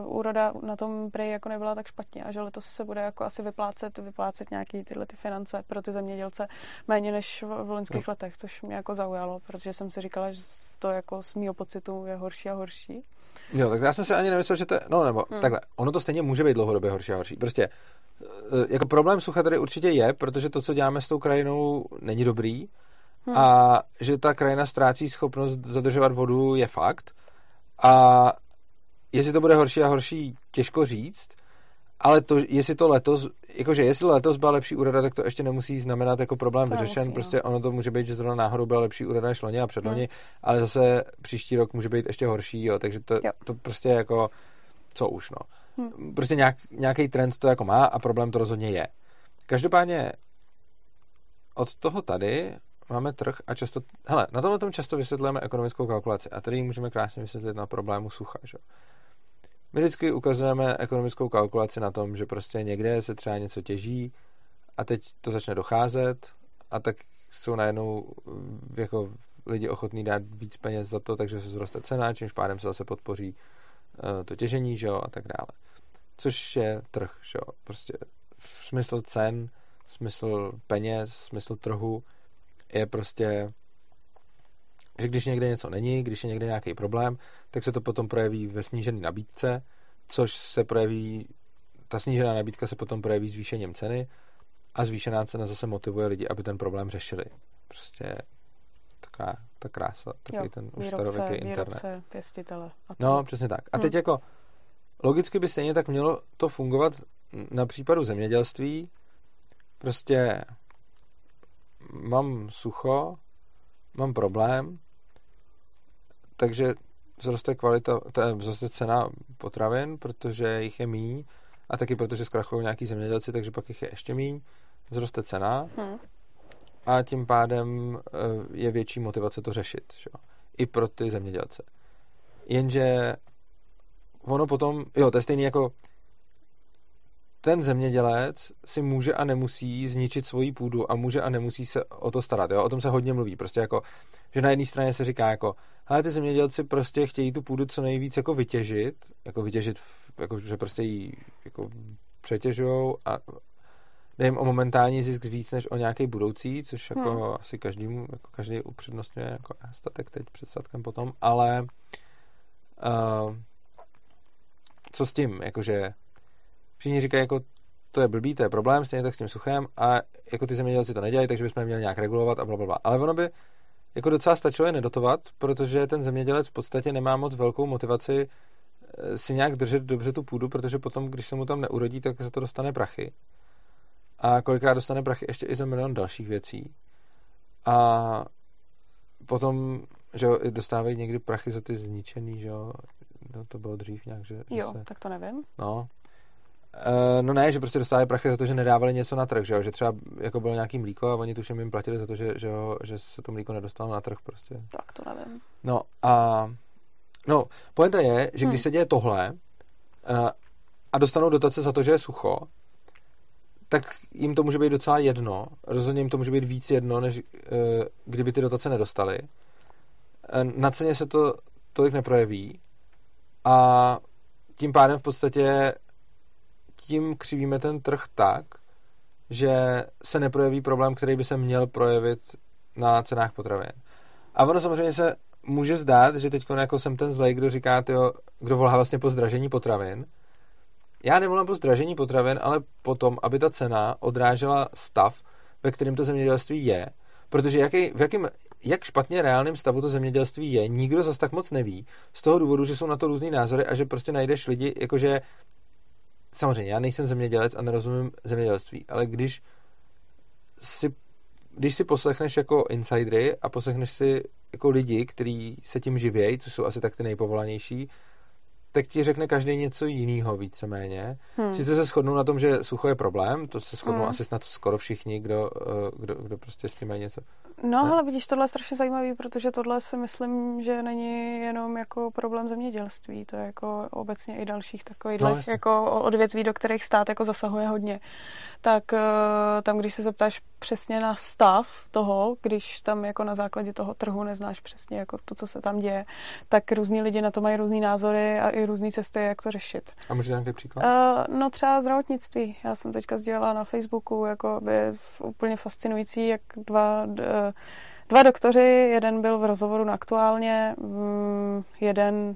uh, úroda na tom prej jako nebyla tak špatně a že letos se bude jako asi vyplácet, vyplácet nějaký tyhle ty finance pro ty zemědělce méně než v, v loňských no. letech, což mě jako zaujalo, protože jsem si říkala, že to jako z mého pocitu je horší a horší. Jo, tak já jsem si ani nemyslel, že to no nebo hmm. takhle, ono to stejně může být dlouhodobě horší a horší. Prostě eh, jako problém sucha tady určitě je, protože to, co děláme s tou krajinou, není dobrý hmm. a že ta krajina ztrácí schopnost zadržovat vodu je fakt a jestli to bude horší a horší, těžko říct, ale to, jestli to letos, jakože jestli letos byla lepší úroda, tak to ještě nemusí znamenat jako problém to vyřešen. Prostě no. ono to může být, že zrovna náhodou byla lepší úroda než loni a předloni, hmm. ale zase příští rok může být ještě horší, jo, takže to, jo. to prostě jako, co už, no. Hmm. Prostě nějak, nějaký trend to jako má a problém to rozhodně je. Každopádně od toho tady máme trh a často, hele, na tomhle tom často vysvětlujeme ekonomickou kalkulaci a tady můžeme krásně vysvětlit na problému sucha, že? My vždycky ukazujeme ekonomickou kalkulaci na tom, že prostě někde se třeba něco těží a teď to začne docházet a tak jsou najednou mm, jako lidi ochotní dát víc peněz za to, takže se zroste cena, čímž pádem se zase podpoří uh, to těžení, že jo, a tak dále. Což je trh, že jo, prostě smysl cen, smysl peněz, smysl trhu je prostě, že když někde něco není, když je někde nějaký problém, tak se to potom projeví ve snížené nabídce, což se projeví, ta snížená nabídka se potom projeví zvýšením ceny a zvýšená cena zase motivuje lidi, aby ten problém řešili. Prostě taková ta krása, takový jo, ten už starověký internet. pěstitele. No, přesně tak. A teď hmm. jako logicky by stejně tak mělo to fungovat na případu zemědělství. Prostě mám sucho, mám problém, takže vzroste kvalita, vzroste cena potravin, protože jich je míň a taky protože zkrachují nějaký zemědělci, takže pak jich je ještě míň, vzroste cena hmm. a tím pádem eh, je větší motivace to řešit. Že? I pro ty zemědělce. Jenže ono potom, jo, to je stejný jako ten zemědělec si může a nemusí zničit svoji půdu a může a nemusí se o to starat. Jo? O tom se hodně mluví. Prostě jako, že na jedné straně se říká jako, ale ty zemědělci prostě chtějí tu půdu co nejvíc jako vytěžit, jako vytěžit jako, že prostě jí jako přetěžujou a jde jim o momentální zisk víc než o nějaký budoucí, což jako hmm. asi každému, jako každý upřednostňuje jako statek teď před statkem potom, ale uh, co s tím, jakože všichni říkají, jako to je blbý, to je problém, stejně tak s tím suchem a jako ty zemědělci to nedělají, takže bychom je měli nějak regulovat a blablabla. Ale ono by jako docela stačilo je nedotovat, protože ten zemědělec v podstatě nemá moc velkou motivaci eh, si nějak držet dobře tu půdu, protože potom, když se mu tam neurodí, tak za to dostane prachy. A kolikrát dostane prachy ještě i za milion dalších věcí. A potom, že jo, dostávají někdy prachy za ty zničený, že jo, to, to bylo dřív nějak, že, že Jo, se... tak to nevím. No, no ne, že prostě dostávají prachy za to, že nedávali něco na trh, že, jo? že třeba jako bylo nějaký mlíko a oni tuším jim platili za to, že, že, jo, že se to mlíko nedostalo na trh prostě. Tak to nevím. No a no, pointa je, že když hmm. se děje tohle uh, a dostanou dotace za to, že je sucho, tak jim to může být docela jedno. Rozhodně jim to může být víc jedno, než uh, kdyby ty dotace nedostali. Uh, na ceně se to tolik neprojeví a tím pádem v podstatě tím křivíme ten trh tak, že se neprojeví problém, který by se měl projevit na cenách potravin. A ono samozřejmě se může zdát, že teď jako jsem ten zlej, kdo říká, tyjo, kdo volá vlastně po zdražení potravin. Já nevolám po zdražení potravin, ale potom, aby ta cena odrážela stav, ve kterém to zemědělství je. Protože jaký, v jakým, jak špatně reálném stavu to zemědělství je, nikdo zas tak moc neví. Z toho důvodu, že jsou na to různý názory a že prostě najdeš lidi, jakože samozřejmě, já nejsem zemědělec a nerozumím zemědělství, ale když si, když si poslechneš jako insidery a poslechneš si jako lidi, kteří se tím živějí, což jsou asi tak ty nejpovolanější, tak ti řekne každý něco jiného víceméně. Hmm. Sice se shodnou na tom, že sucho je problém, to se shodnou hmm. asi snad skoro všichni, kdo, eh, kdo, kdo prostě s tím mají něco. No, ne? ale vidíš, tohle je strašně zajímavý, protože tohle si myslím, že není jenom jako problém zemědělství, to je jako obecně i dalších takových no, jako odvětví, do kterých stát jako zasahuje hodně. Tak eh, tam, když se zeptáš přesně na stav toho, když tam jako na základě toho trhu neznáš přesně jako to, co se tam děje, tak různí lidi na to mají různý názory a i různé cesty, jak to řešit. A může nějaký příklad? Uh, no třeba zdravotnictví. Já jsem teďka sdělala na Facebooku, jako by úplně fascinující, jak dva, dva doktoři, jeden byl v rozhovoru na aktuálně, mm, jeden,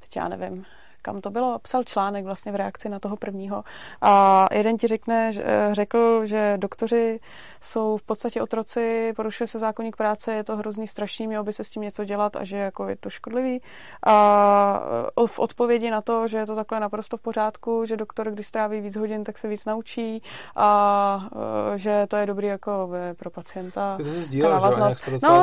teď já nevím, kam to bylo, psal článek vlastně v reakci na toho prvního a jeden ti řekne, řekl, že doktoři jsou v podstatě otroci, porušuje se zákonník práce, je to hrozný strašný, mělo by se s tím něco dělat a že jako je to škodlivý. A e, v odpovědi na to, že je to takhle naprosto v pořádku, že doktor, když stráví víc hodin, tak se víc naučí a e, že to je dobrý jako pro pacienta. To sdílel, že? No,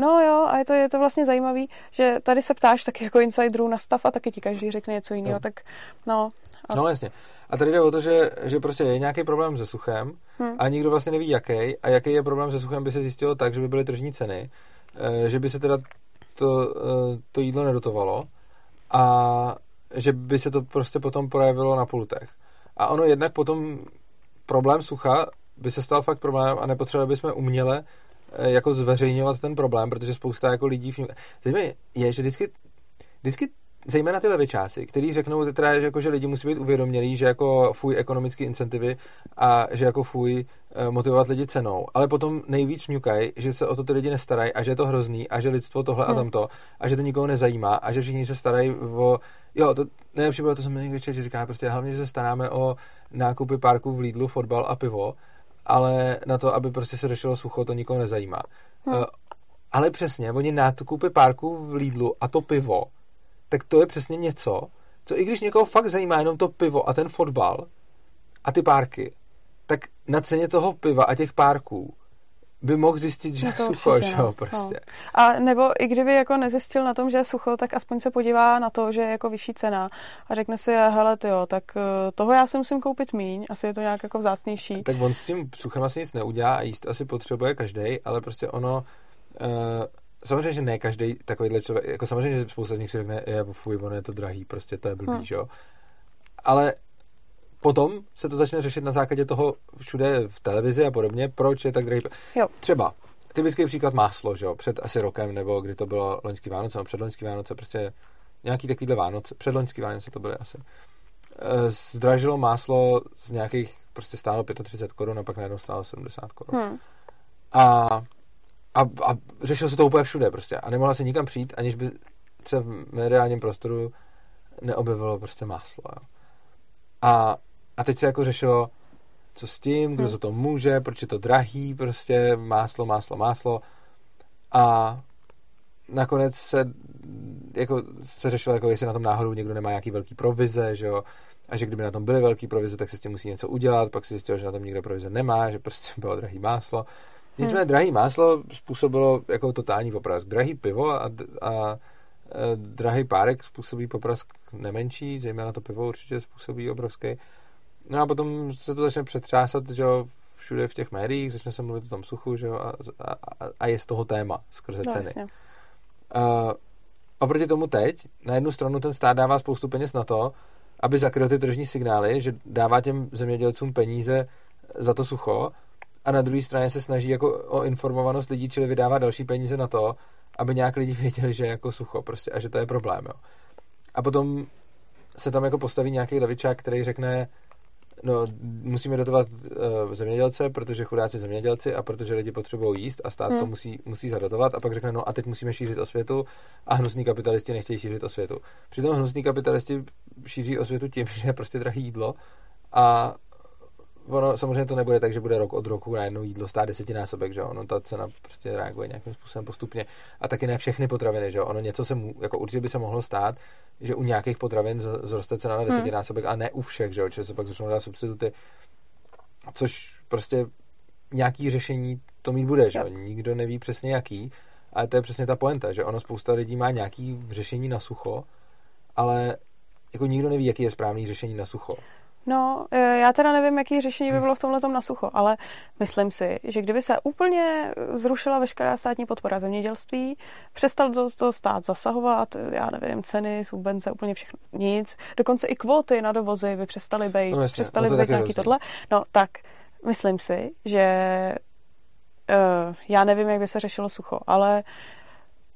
no jo, a je to, je to vlastně zajímavý, že tady se ptáš taky jako insiderů na stav a taky ti každý řekne něco jiného, no. tak no. A... No jasně. A tady jde o to, že, že prostě je nějaký problém se suchem hmm. a nikdo vlastně neví jaký a jaký je problém se suchem by se zjistilo tak, že by byly tržní ceny, eh, že by se teda to, eh, to jídlo nedotovalo a že by se to prostě potom projevilo na pultech. A ono jednak potom problém sucha by se stal fakt problémem a nepotřebovali bychom uměle eh, jako zveřejňovat ten problém, protože spousta jako lidí... Zajímavé je, že vždycky, vždycky zejména ty levičáci, kteří řeknou teda, že, jako, že lidi musí být uvědomělí, že jako fuj ekonomické incentivy a že jako fuj eh, motivovat lidi cenou, ale potom nejvíc šňukají, že se o to ty lidi nestarají a že je to hrozný a že lidstvo tohle hmm. a tamto a že to nikoho nezajímá a že všichni se starají o... Jo, to nejlepší bylo to, jsem někdy že říká prostě hlavně, že se staráme o nákupy parku v Lidlu, fotbal a pivo, ale na to, aby prostě se řešilo sucho, to nikoho nezajímá. Hmm. Uh, ale přesně, oni nákupy parku v Lidlu a to pivo tak to je přesně něco, co i když někoho fakt zajímá jenom to pivo a ten fotbal a ty párky, tak na ceně toho piva a těch párků by mohl zjistit, že je sucho, že jo, prostě. No. A nebo i kdyby jako nezjistil na tom, že je sucho, tak aspoň se podívá na to, že je jako vyšší cena a řekne si, hele jo, tak eh, toho já si musím koupit míň, asi je to nějak jako vzácnější. Tak on s tím suchem asi nic neudělá a jíst asi potřebuje každý, ale prostě ono uh, samozřejmě, že ne každý takovýhle člověk, jako samozřejmě, že spousta z nich si řekne, je, fuj, ono je to drahý, prostě to je blbý, hmm. jo. Ale potom se to začne řešit na základě toho všude v televizi a podobně, proč je tak drahý. Jo. Třeba, typický příklad máslo, že jo, před asi rokem, nebo kdy to bylo loňský Vánoce, nebo před loňský Vánoce, prostě nějaký takovýhle Vánoce, před loňský Vánoce to byly asi. zdražilo máslo z nějakých, prostě stálo 35 korun a pak najednou stálo 70 korun. Hmm. A, a, a řešilo se to úplně všude prostě. A nemohla se nikam přijít, aniž by se v mediálním prostoru neobjevilo prostě máslo. Jo. A, a teď se jako řešilo, co s tím, kdo hmm. za to může, proč je to drahý, prostě máslo, máslo, máslo. A nakonec se jako se řešilo, jako jestli na tom náhodou někdo nemá nějaký velký provize, že jo, a že kdyby na tom byly velký provize, tak se s tím musí něco udělat, pak se zjistilo, že na tom nikdo provize nemá, že prostě bylo drahý máslo. Nicméně hmm. drahý máslo způsobilo jako totální poprask. Drahý pivo a, a, a drahý párek způsobí poprask nemenší, zejména to pivo určitě způsobí obrovský. No a potom se to začne přetřásat, že jo, všude v těch médiích, začne se mluvit o tom suchu, že jo, a, a, a je z toho téma skrze no, ceny. Vlastně. Uh, oproti tomu teď, na jednu stranu ten stát dává spoustu peněz na to, aby zakryl ty tržní signály, že dává těm zemědělcům peníze za to sucho a na druhé straně se snaží jako o informovanost lidí, čili vydává další peníze na to, aby nějak lidi věděli, že je jako sucho prostě a že to je problém. Jo. A potom se tam jako postaví nějaký levičák, který řekne, no, musíme dotovat uh, zemědělce, protože chudáci zemědělci a protože lidi potřebují jíst a stát hmm. to musí, musí zadotovat a pak řekne, no a teď musíme šířit osvětu a hnusní kapitalisti nechtějí šířit osvětu. Přitom hnusní kapitalisti šíří osvětu tím, *laughs* že je prostě drahý jídlo a ono samozřejmě to nebude tak, že bude rok od roku na jedno jídlo stát desetinásobek, že ono ta cena prostě reaguje nějakým způsobem postupně a taky ne všechny potraviny, že ono něco se mu, jako určitě by se mohlo stát, že u nějakých potravin zroste cena na hmm. desetinásobek hmm. a ne u všech, že jo, se pak začnou dát substituty, což prostě nějaký řešení to mít bude, že jo, nikdo neví přesně jaký, ale to je přesně ta poenta, že ono spousta lidí má nějaký řešení na sucho, ale jako nikdo neví, jaký je správný řešení na sucho. No, e, já teda nevím, jaký řešení by hm. bylo v tomhle na sucho, ale myslím si, že kdyby se úplně zrušila veškerá státní podpora zemědělství, přestal do toho stát zasahovat, já nevím, ceny, subvence, úplně všechno, nic, dokonce i kvóty na dovozy by přestaly být, no jasně, přestaly no to být nějaký tohle, no tak myslím si, že uh, já nevím, jak by se řešilo sucho, ale uh,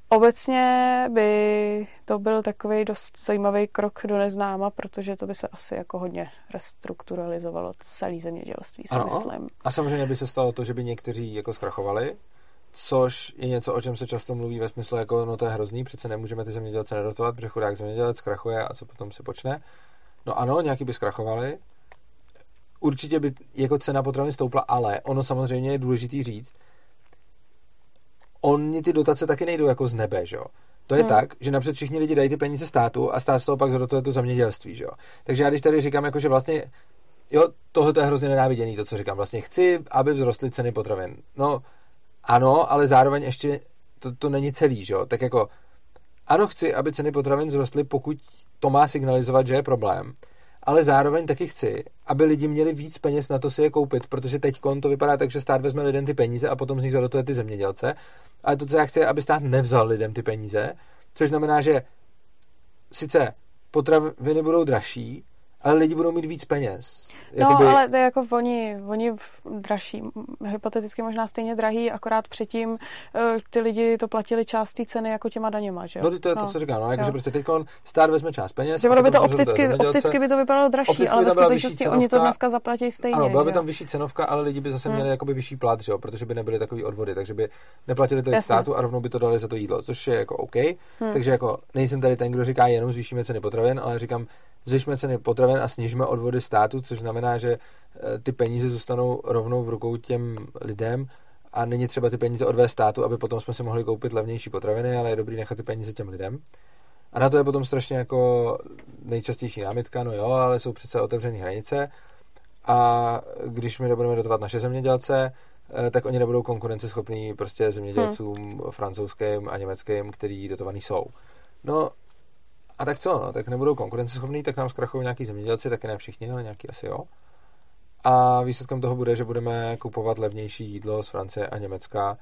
Obecně by to byl takový dost zajímavý krok do neznáma, protože to by se asi jako hodně restrukturalizovalo celé zemědělství, si ano. myslím. A samozřejmě by se stalo to, že by někteří jako zkrachovali, což je něco, o čem se často mluví ve smyslu jako, no to je hrozný, přece nemůžeme ty zemědělce nedotovat, protože chudák zemědělec zkrachuje a co potom se počne. No ano, nějaký by zkrachovali, určitě by jako cena potravin stoupla, ale ono samozřejmě je důležitý říct, oni ty dotace taky nejdou jako z nebe, že jo. To je hmm. tak, že napřed všichni lidi dají ty peníze státu a stát z toho pak dotuje to zemědělství, že jo. Takže já když tady říkám, jako, že vlastně, jo, tohle je hrozně nenáviděný, to, co říkám. Vlastně chci, aby vzrostly ceny potravin. No, ano, ale zároveň ještě to, to není celý, že jo. Tak jako, ano, chci, aby ceny potravin vzrostly, pokud to má signalizovat, že je problém ale zároveň taky chci, aby lidi měli víc peněz na to si je koupit, protože teď to vypadá tak, že stát vezme lidem ty peníze a potom z nich zadotuje ty zemědělce. Ale to, co já chci, aby stát nevzal lidem ty peníze, což znamená, že sice potraviny budou dražší, ale lidi budou mít víc peněz. No, Jakoby... ale to je jako oni, oni dražší, hypoteticky možná stejně drahý, akorát předtím uh, ty lidi to platili část té ceny jako těma daněma, že jo? No to je no. to, co říkám, no, jakože prostě teď stát vezme část peněz. Že by to opticky, opticky by to vypadalo dražší, ale ve skutečnosti oni to dneska zaplatí stejně. Ano, byla by tam vyšší cenovka, ale lidi by zase hmm. měli jakoby vyšší plat, že jo? protože by nebyly takový odvody, takže by neplatili to státu a rovnou by to dali za to jídlo, což je jako OK. Hmm. Takže jako nejsem tady ten, kdo říká jenom zvýšíme ceny potravin, ale říkám, zvyšme ceny potravin a snižme odvody státu, což znamená, že eh, ty peníze zůstanou rovnou v rukou těm lidem a není třeba ty peníze odvést státu, aby potom jsme si mohli koupit levnější potraviny, ale je dobrý nechat ty peníze těm lidem. A na to je potom strašně jako nejčastější námitka, no jo, ale jsou přece otevřené hranice a když my nebudeme dotovat naše zemědělce, eh, tak oni nebudou konkurenceschopní prostě zemědělcům hmm. francouzským a německým, který dotovaný jsou. No, a tak co, no, tak nebudou konkurenceschopní, tak nám zkrachují nějaký zemědělci, taky ne všichni, ale nějaký asi jo. A výsledkem toho bude, že budeme kupovat levnější jídlo z Francie a Německa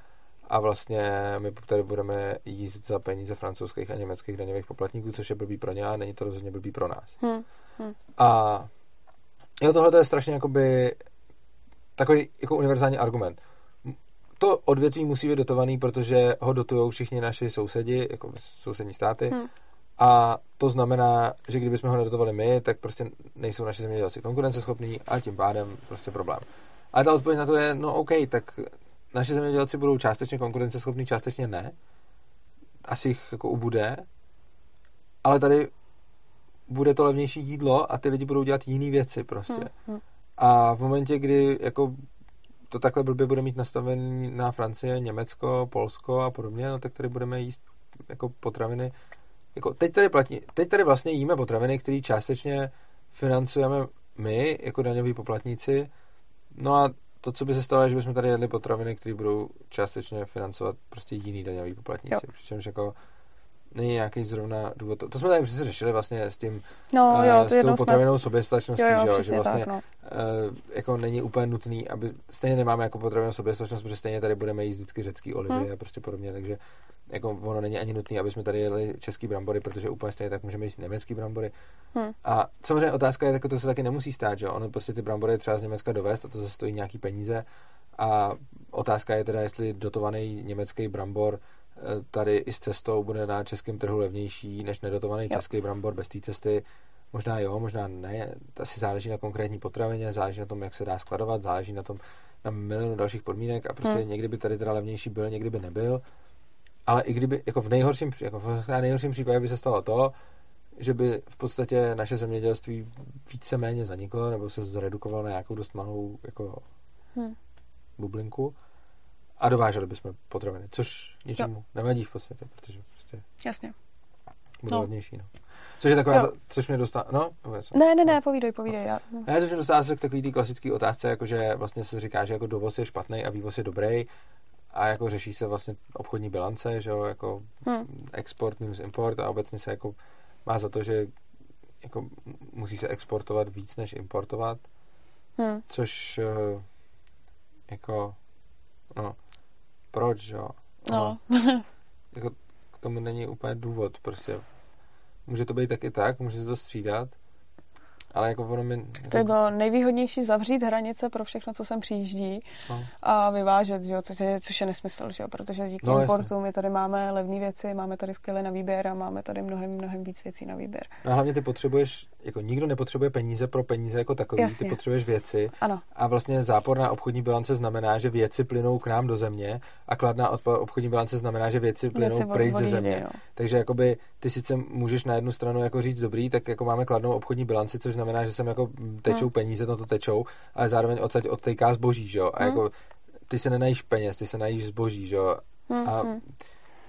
a vlastně my tady budeme jíst za peníze francouzských a německých daňových poplatníků, což je blbý pro ně a není to rozhodně blbý pro nás. Hmm. Hmm. A jo, tohle je strašně jakoby takový jako univerzální argument. To odvětví musí být dotovaný, protože ho dotují všichni naši sousedi, jako sousední státy, hmm A to znamená, že kdybychom ho nedotovali my, tak prostě nejsou naši zemědělci konkurenceschopní a tím pádem prostě problém. A ta odpověď na to je, no OK, tak naši zemědělci budou částečně konkurenceschopní, částečně ne. Asi jich jako ubude, ale tady bude to levnější jídlo a ty lidi budou dělat jiné věci prostě. Hmm, hmm. A v momentě, kdy jako to takhle blbě bude mít nastavený na Francie, Německo, Polsko a podobně, no tak tady budeme jíst jako potraviny. Jako teď tady platí, teď tady vlastně jíme potraviny, které částečně financujeme my, jako daňoví poplatníci. No a to, co by se stalo, je, že bychom tady jedli potraviny, které budou částečně financovat prostě jiný daňový poplatníci. Jo. Přičemž jako není nějaký zrovna důvod. To, to jsme tady přece řešili vlastně s tím, no, jo, uh, s tou potravinou soběstačností, jo, jo, že, že vlastně tak, no. uh, jako není úplně nutný, aby stejně nemáme jako potravinou soběstačnost, protože stejně tady budeme jíst vždycky řecký olivy hmm. a prostě podobně, takže jako ono není ani nutné, aby jsme tady jedli český brambory, protože úplně stejně tak můžeme jíst německý brambory. Hmm. A samozřejmě otázka je, jako to se taky nemusí stát, že ono prostě ty brambory třeba z Německa dovést a to zase stojí nějaký peníze. A otázka je teda, jestli dotovaný německý brambor eh, tady i s cestou bude na českém trhu levnější než nedotovaný jo. český brambor bez té cesty. Možná jo, možná ne. Asi záleží na konkrétní potravině, záleží na tom, jak se dá skladovat, záleží na tom, na milionu dalších podmínek a prostě hmm. někdy by tady teda levnější byl, někdy by nebyl ale i kdyby, jako v nejhorším, jako v nejhorším případě by se stalo to, že by v podstatě naše zemědělství víceméně zaniklo, nebo se zredukovalo na nějakou dost malou jako hmm. bublinku a dováželi bychom potraviny, což ničemu jo. nevadí v podstatě, protože prostě Jasně. bude no. hodnější, no. Což je taková, to, což mě dostává, no, pověc. Ne, ne, ne, povídej, povídej. Já. No. Já to mě dostává se k takový té klasické otázce, jakože vlastně se říká, že jako dovoz je špatný a vývoz je dobrý a jako řeší se vlastně obchodní bilance, že jo, jako hmm. export minus import a obecně se jako má za to, že jako musí se exportovat víc, než importovat, hmm. což eh, jako no, proč, jo? No. jako k tomu není úplně důvod, prostě může to být taky tak, může se to střídat, ale jako ono mi... To by bylo nejvýhodnější zavřít hranice pro všechno, co sem přijíždí no. a vyvážet, že jo, což, je, což je nesmysl, že jo, protože díky no, importu my tady máme levné věci, máme tady skvělé na výběr a máme tady mnohem, mnohem víc věcí na výběr. No a hlavně ty potřebuješ, jako nikdo nepotřebuje peníze pro peníze jako takový, Jasně. ty potřebuješ věci ano. a vlastně záporná obchodní bilance znamená, že věci plynou k nám do země a kladná obchodní bilance znamená, že věci plynou věci pryč ze země. Jo. Takže jakoby ty sice můžeš na jednu stranu jako říct dobrý, tak jako máme kladnou obchodní bilanci, což znamená, že sem jako tečou hmm. peníze, no to tečou, ale zároveň odsaď odtejká zboží, že jo? A hmm. jako ty se nenajíš peněz, ty se najíš zboží, že jo? Hmm. A hmm.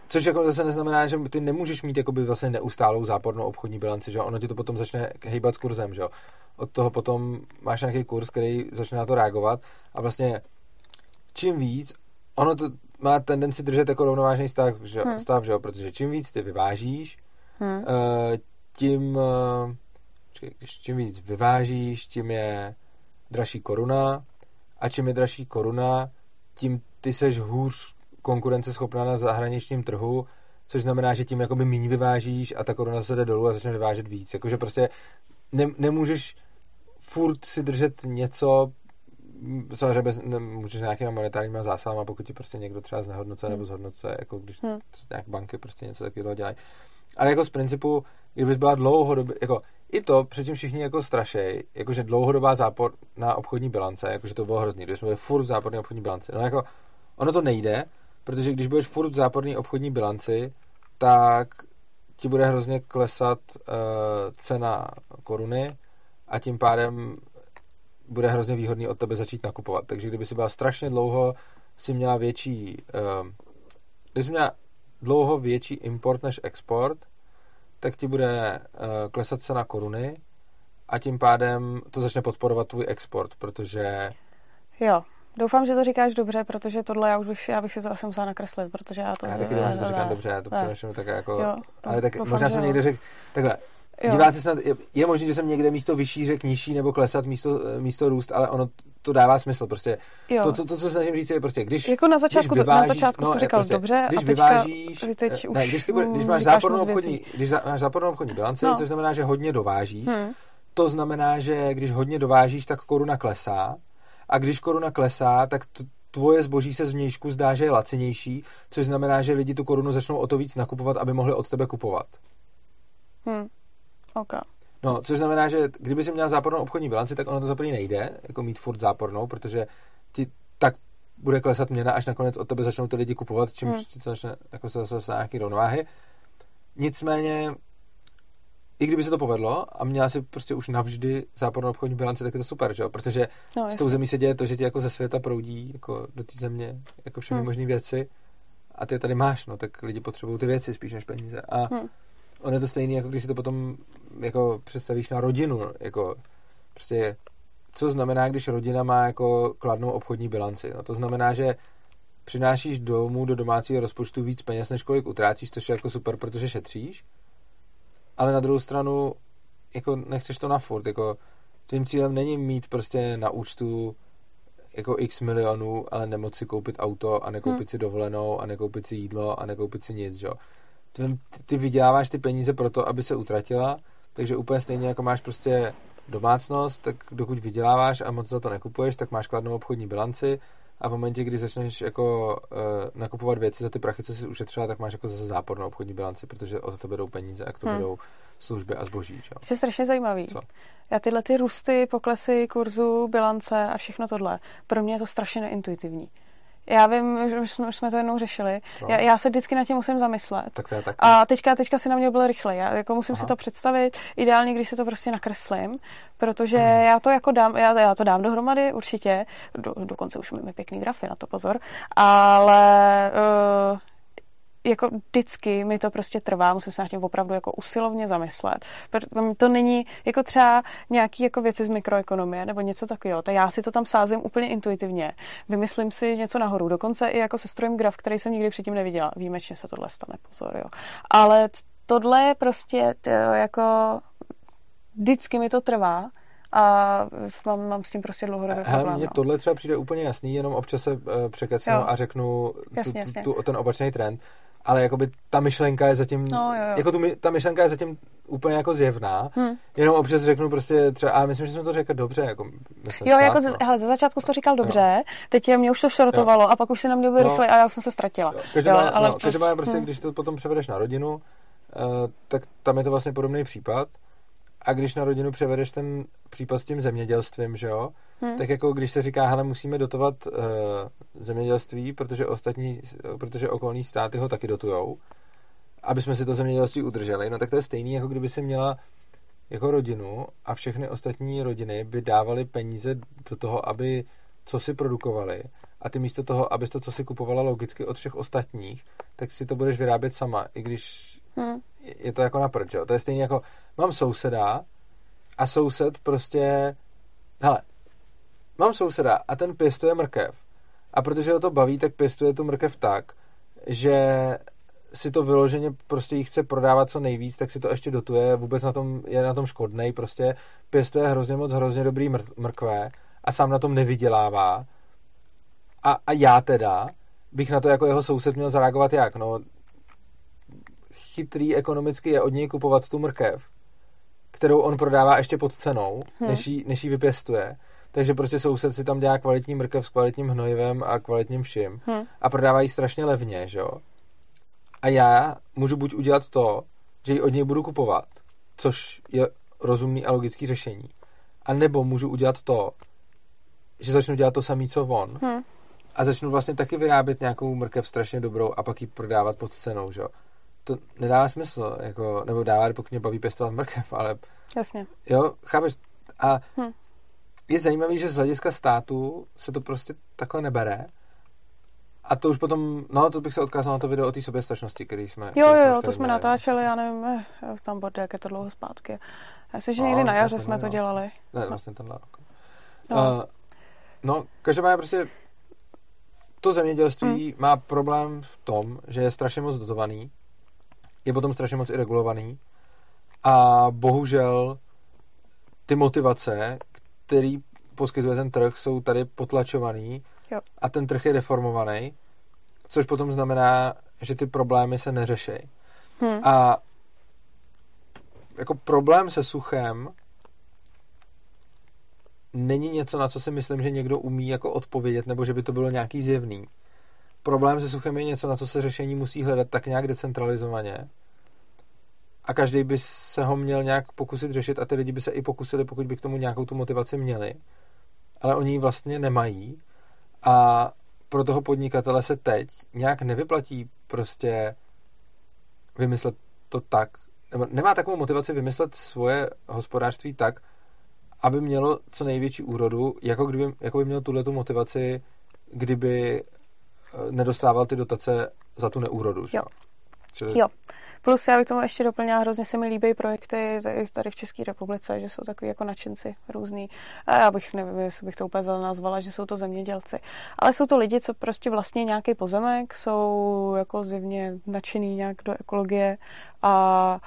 Což jako zase neznamená, že ty nemůžeš mít jakoby vlastně neustálou zápornou obchodní bilanci, že ono ti to potom začne hejbat s kurzem, že Od toho potom máš nějaký kurz, který začne na to reagovat a vlastně čím víc, ono to má tendenci držet jako rovnovážný stav, že, hmm. stav, že protože čím víc ty vyvážíš, hmm. uh, tím když čím víc vyvážíš, tím je dražší koruna a čím je dražší koruna, tím ty seš hůř konkurenceschopná na zahraničním trhu, což znamená, že tím jakoby méně vyvážíš a ta koruna se jde dolů a začne vyvážet víc. Jakože prostě ne, nemůžeš furt si držet něco, samozřejmě bez, ne, můžeš nějakýma monetárníma zásahama, pokud ti prostě někdo třeba znehodnocuje hmm. nebo zhodnocuje, jako když hmm. nějak banky prostě něco takového dělají. Ale jako z principu, kdybys byla dlouhodobě, jako i to, předtím všichni jako strašej, jakože dlouhodobá zápor na obchodní bilance, jakože to bylo hrozný, když jsme byli furt v záporné obchodní bilanci. No jako, ono to nejde, protože když budeš furt v záporné obchodní bilanci, tak ti bude hrozně klesat uh, cena koruny a tím pádem bude hrozně výhodný od tebe začít nakupovat. Takže kdyby si byla strašně dlouho, si měla větší, uh, kdyby si měla dlouho větší import než export, tak ti bude uh, klesat cena koruny a tím pádem to začne podporovat tvůj export, protože... Jo, Doufám, že to říkáš dobře, protože tohle já už bych si, já bych si to asi musela nakreslit, protože já to... Já taky doufám, že to říkám dobře, já to přemýšlím tak jako... Jo, ale tak doufám, možná jsem někde řekl... Takhle, Jo. Diváci snad, je, je možné, že jsem někde místo vyšší řek nižší nebo klesat místo, místo růst, ale ono to dává smysl. Prostě jo. to, to, to, co snažím říct, je prostě, když Jako na začátku, když vyvážíš, to, na začátku no, to říkal prostě, dobře když a vyvážíš, teď ne, když, ty, bude, když máš zápornou obchodní, když máš zápornou obchodní bilanci, no. což znamená, že hodně dovážíš, hmm. to znamená, že když hodně dovážíš, tak koruna klesá a když koruna klesá, tak t- tvoje zboží se zvnějšku zdá, že je lacinější, což znamená, že lidi tu korunu začnou o to víc nakupovat, aby mohli od tebe kupovat. Hmm. Okay. No, což znamená, že kdyby si měl zápornou obchodní bilanci, tak ono to za nejde, jako mít furt zápornou, protože ti tak bude klesat měna, až nakonec od tebe začnou ty lidi kupovat, čímž hmm. to začne jako se zase nějaký rovnováhy. Nicméně, i kdyby se to povedlo a měla si prostě už navždy zápornou obchodní bilanci, tak je to super, že jo? Protože no, s tou zemí se děje to, že ti jako ze světa proudí jako do té země jako všechny hmm. možné věci a ty tady máš, no, tak lidi potřebují ty věci spíš než peníze. A hmm. On je to stejný, jako když si to potom jako představíš na rodinu, jako prostě co znamená, když rodina má jako kladnou obchodní bilanci. No, to znamená, že přinášíš domů do domácího rozpočtu víc peněz, než kolik utrácíš, což je jako super, protože šetříš. Ale na druhou stranu, jako nechceš to na furt, jako tvým cílem není mít prostě na účtu jako x milionů, ale nemoci koupit auto a nekoupit hmm. si dovolenou a nekoupit si jídlo a nekoupit si nic, jo. Ty, ty vyděláváš ty peníze pro to, aby se utratila, takže úplně stejně jako máš prostě domácnost, tak dokud vyděláváš a moc za to nekupuješ, tak máš kladnou obchodní bilanci a v momentě, kdy začneš jako uh, nakupovat věci za ty prachy, co jsi ušetřila, tak máš jako zase zápornou obchodní bilanci, protože o za to jdou peníze a k tomu hmm. jdou služby a zboží. Čo? Jsi strašně zajímavý. Co? Já tyhle ty růsty, poklesy kurzu, bilance a všechno tohle, pro mě je to strašně neintuitivní. Já vím, že už jsme, už jsme to jednou řešili. No. Já, já se vždycky na tím musím zamyslet. Tak to je taky. A teďka, teďka si na mě bylo rychle. Já jako musím Aha. si to představit. Ideálně, když si to prostě nakreslím, protože hmm. já to jako dám, já, já to dám dohromady určitě. Do, dokonce už máme pěkný grafy, na to pozor. Ale uh, jako vždycky mi to prostě trvá, musím se na tím opravdu jako usilovně zamyslet. To není jako třeba nějaký jako věci z mikroekonomie nebo něco takového. Tak já si to tam sázím úplně intuitivně. Vymyslím si něco nahoru. Dokonce i jako se strojem graf, který jsem nikdy předtím neviděla. Výjimečně se tohle stane, pozor, jo. Ale tohle je prostě to, jako vždycky mi to trvá a mám, mám s tím prostě dlouhodobý problém. Mně no. tohle třeba přijde úplně jasný, jenom občas se uh, překecnu a řeknu jasně, tu, tu, tu, ten opačný trend ale jakoby ta myšlenka je zatím, no, jo, jo. jako tu, ta myšlenka je zatím úplně jako zjevná, hmm. jenom občas řeknu prostě třeba, a myslím, že jsme to řekl dobře, jako Jo, jako, no. hele, za začátku jsi to říkal dobře, jo. teď je, mě už to šrotovalo a pak už si na mě byl no. rychle a já už jsem se ztratila. Jo. Každopádně, ale no, každopádně prostě, hmm. když to potom převedeš na rodinu, uh, tak tam je to vlastně podobný případ, a když na rodinu převedeš ten případ s tím zemědělstvím, že jo, hmm. tak jako když se říká, hele, musíme dotovat uh, zemědělství, protože ostatní, protože okolní státy ho taky dotujou, aby jsme si to zemědělství udrželi, no tak to je stejný, jako kdyby se měla jako rodinu a všechny ostatní rodiny by dávaly peníze do toho, aby co si produkovali a ty místo toho, abys to, co si kupovala logicky od všech ostatních, tak si to budeš vyrábět sama, i když hmm. je to jako na prd, jo? To je stejně jako, mám souseda a soused prostě, hele, mám souseda a ten pěstuje mrkev a protože ho to baví, tak pěstuje tu mrkev tak, že si to vyloženě prostě jí chce prodávat co nejvíc, tak si to ještě dotuje, vůbec na tom, je na tom škodnej, prostě pěstuje hrozně moc, hrozně dobrý mr- mrkve a sám na tom nevydělává. A, a já teda bych na to jako jeho soused měl zareagovat jak? No, chytrý ekonomicky je od něj kupovat tu mrkev, kterou on prodává ještě pod cenou, hmm. než, jí, než jí vypěstuje. Takže prostě soused si tam dělá kvalitní mrkev s kvalitním hnojivem a kvalitním vším hmm. a prodává ji strašně levně, že jo? A já můžu buď udělat to, že ji od něj budu kupovat, což je rozumný a logický řešení, a nebo můžu udělat to, že začnu dělat to samé, co on. Hmm. A začnu vlastně taky vyrábět nějakou mrkev strašně dobrou a pak ji prodávat pod cenou, že jo to nedává smysl, jako, nebo dává, pokud mě baví pěstovat mrkev, ale... Jasně. Jo, chápeš? A hm. Je zajímavý, že z hlediska státu se to prostě takhle nebere. A to už potom, no to bych se odkázal na to video o té soběstačnosti, který jsme... Jo, jo, jo, to jsme měli. natáčeli, já nevím, eh, tam bude, jak je to dlouho zpátky. Já myslím, že no, někdy na jaře jsme to dělali. Ne, no. vlastně tenhle rok. No. Uh, no, každopádně prostě to zemědělství hmm. má problém v tom, že je strašně moc dotovaný je potom strašně moc i regulovaný a bohužel ty motivace, který poskytuje ten trh, jsou tady potlačovaný jo. a ten trh je deformovaný, což potom znamená, že ty problémy se neřeší. Hmm. A jako problém se suchem není něco, na co si myslím, že někdo umí jako odpovědět, nebo že by to bylo nějaký zjevný problém se suchem je něco, na co se řešení musí hledat tak nějak decentralizovaně. A každý by se ho měl nějak pokusit řešit a ty lidi by se i pokusili, pokud by k tomu nějakou tu motivaci měli. Ale oni ji vlastně nemají a pro toho podnikatele se teď nějak nevyplatí prostě vymyslet to tak, nebo nemá takovou motivaci vymyslet svoje hospodářství tak, aby mělo co největší úrodu, jako, kdyby, jako by měl tuhle tu motivaci, kdyby eh, nedostával ty dotace za tu neúrodu. Jo. Čili... jo. Plus já bych tomu ještě doplnila, hrozně se mi líbí projekty tady v České republice, že jsou takový jako nadšenci různý. A já bych, nevím, jestli bych to úplně nazvala, že jsou to zemědělci. Ale jsou to lidi, co prostě vlastně nějaký pozemek, jsou jako zjevně nadšený nějak do ekologie a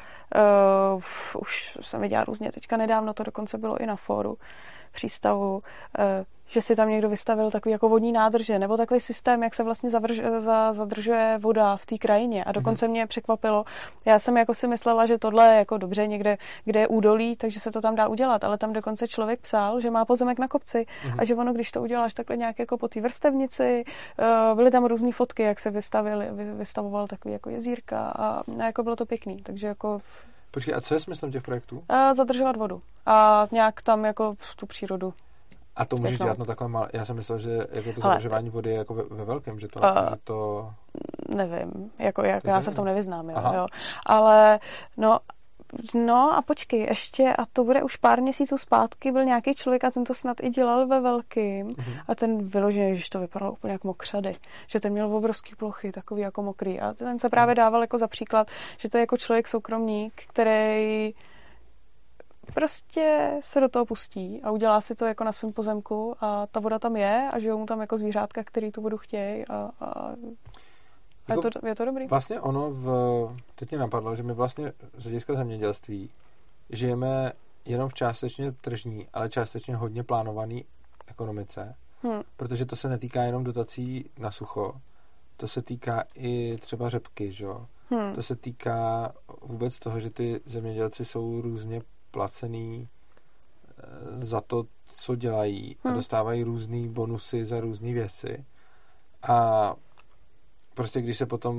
uh, už jsem viděla různě, teďka nedávno to dokonce bylo i na fóru přístavu, uh, že si tam někdo vystavil takový jako vodní nádrže, nebo takový systém, jak se vlastně zavrž, za, zadržuje voda v té krajině. A dokonce mm-hmm. mě překvapilo, já jsem jako si myslela, že tohle je jako dobře někde, kde je údolí, takže se to tam dá udělat, ale tam dokonce člověk psal, že má pozemek na kopci mm-hmm. a že ono, když to uděláš takhle nějak jako po té vrstevnici, uh, byly tam různé fotky, jak se vystavili, vy, vystavoval takový jako jezírka a, a jako bylo to pěkný, takže jako Počkej, a co je smyslem těch projektů? Uh, zadržovat vodu a nějak tam jako tu přírodu a to můžeš dělat na takhle malé. Já jsem myslel, že jako to zadržování vody je jako ve, ve velkém, že to, uh, že to... Nevím, jako jak, já se v tom nevyznám, jo, jo. Ale no, No a počkej, ještě, a to bude už pár měsíců zpátky, byl nějaký člověk a ten to snad i dělal ve velkým. Uh-huh. a ten vyloženě, že to vypadalo úplně jako mokřady, že ten měl obrovský plochy, takový jako mokrý. A ten se právě dával jako za příklad, že to je jako člověk soukromník, který prostě se do toho pustí a udělá si to jako na svém pozemku a ta voda tam je a žijou mu tam jako zvířátka, který tu vodu chtějí a, a jako, je, to, je to dobrý. Vlastně ono, v, teď mě napadlo, že my vlastně z hlediska zemědělství žijeme jenom v částečně tržní, ale částečně hodně plánovaný ekonomice, hmm. protože to se netýká jenom dotací na sucho, to se týká i třeba řepky, že? Hmm. To se týká vůbec toho, že ty zemědělci jsou různě placený eh, za to, co dělají a hmm. dostávají různé bonusy za různé věci. A prostě když se potom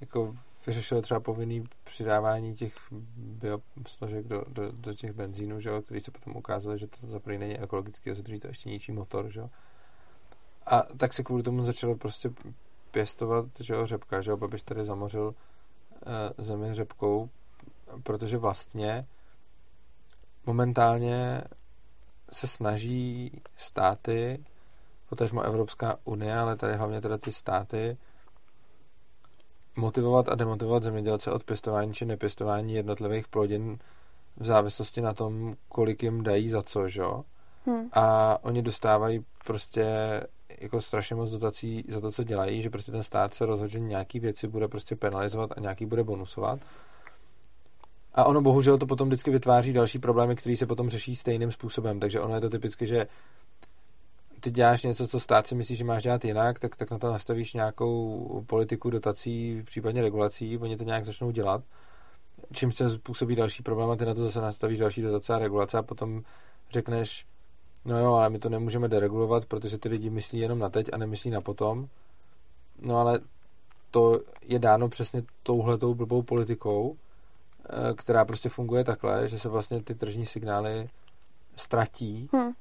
jako vyřešilo třeba povinný přidávání těch biosložek do, do, do těch benzínů, že jo, který se potom ukázalo, že to za není ekologicky a za to ještě ničí motor, že jo. A tak se kvůli tomu začalo prostě pěstovat, že jo, řepka, že jo, Babiš tady zamořil uh, zemi řepkou, protože vlastně momentálně se snaží státy, potažmo Evropská unie, ale tady hlavně teda ty státy, motivovat a demotivovat zemědělce od pěstování či nepěstování jednotlivých plodin v závislosti na tom, kolik jim dají za co, že? Hmm. A oni dostávají prostě jako strašně moc dotací za to, co dělají, že prostě ten stát se rozhodne, že nějaký věci bude prostě penalizovat a nějaký bude bonusovat a ono bohužel to potom vždycky vytváří další problémy, které se potom řeší stejným způsobem. Takže ono je to typicky, že ty děláš něco, co stát si myslí, že máš dělat jinak, tak, tak na to nastavíš nějakou politiku dotací, případně regulací, oni to nějak začnou dělat, čím se způsobí další problém a ty na to zase nastavíš další dotace a regulace a potom řekneš, no jo, ale my to nemůžeme deregulovat, protože ty lidi myslí jenom na teď a nemyslí na potom. No ale to je dáno přesně touhletou blbou politikou, Eh, která prostě funguje takhle, že se vlastně ty tržní signály ztratí hmm.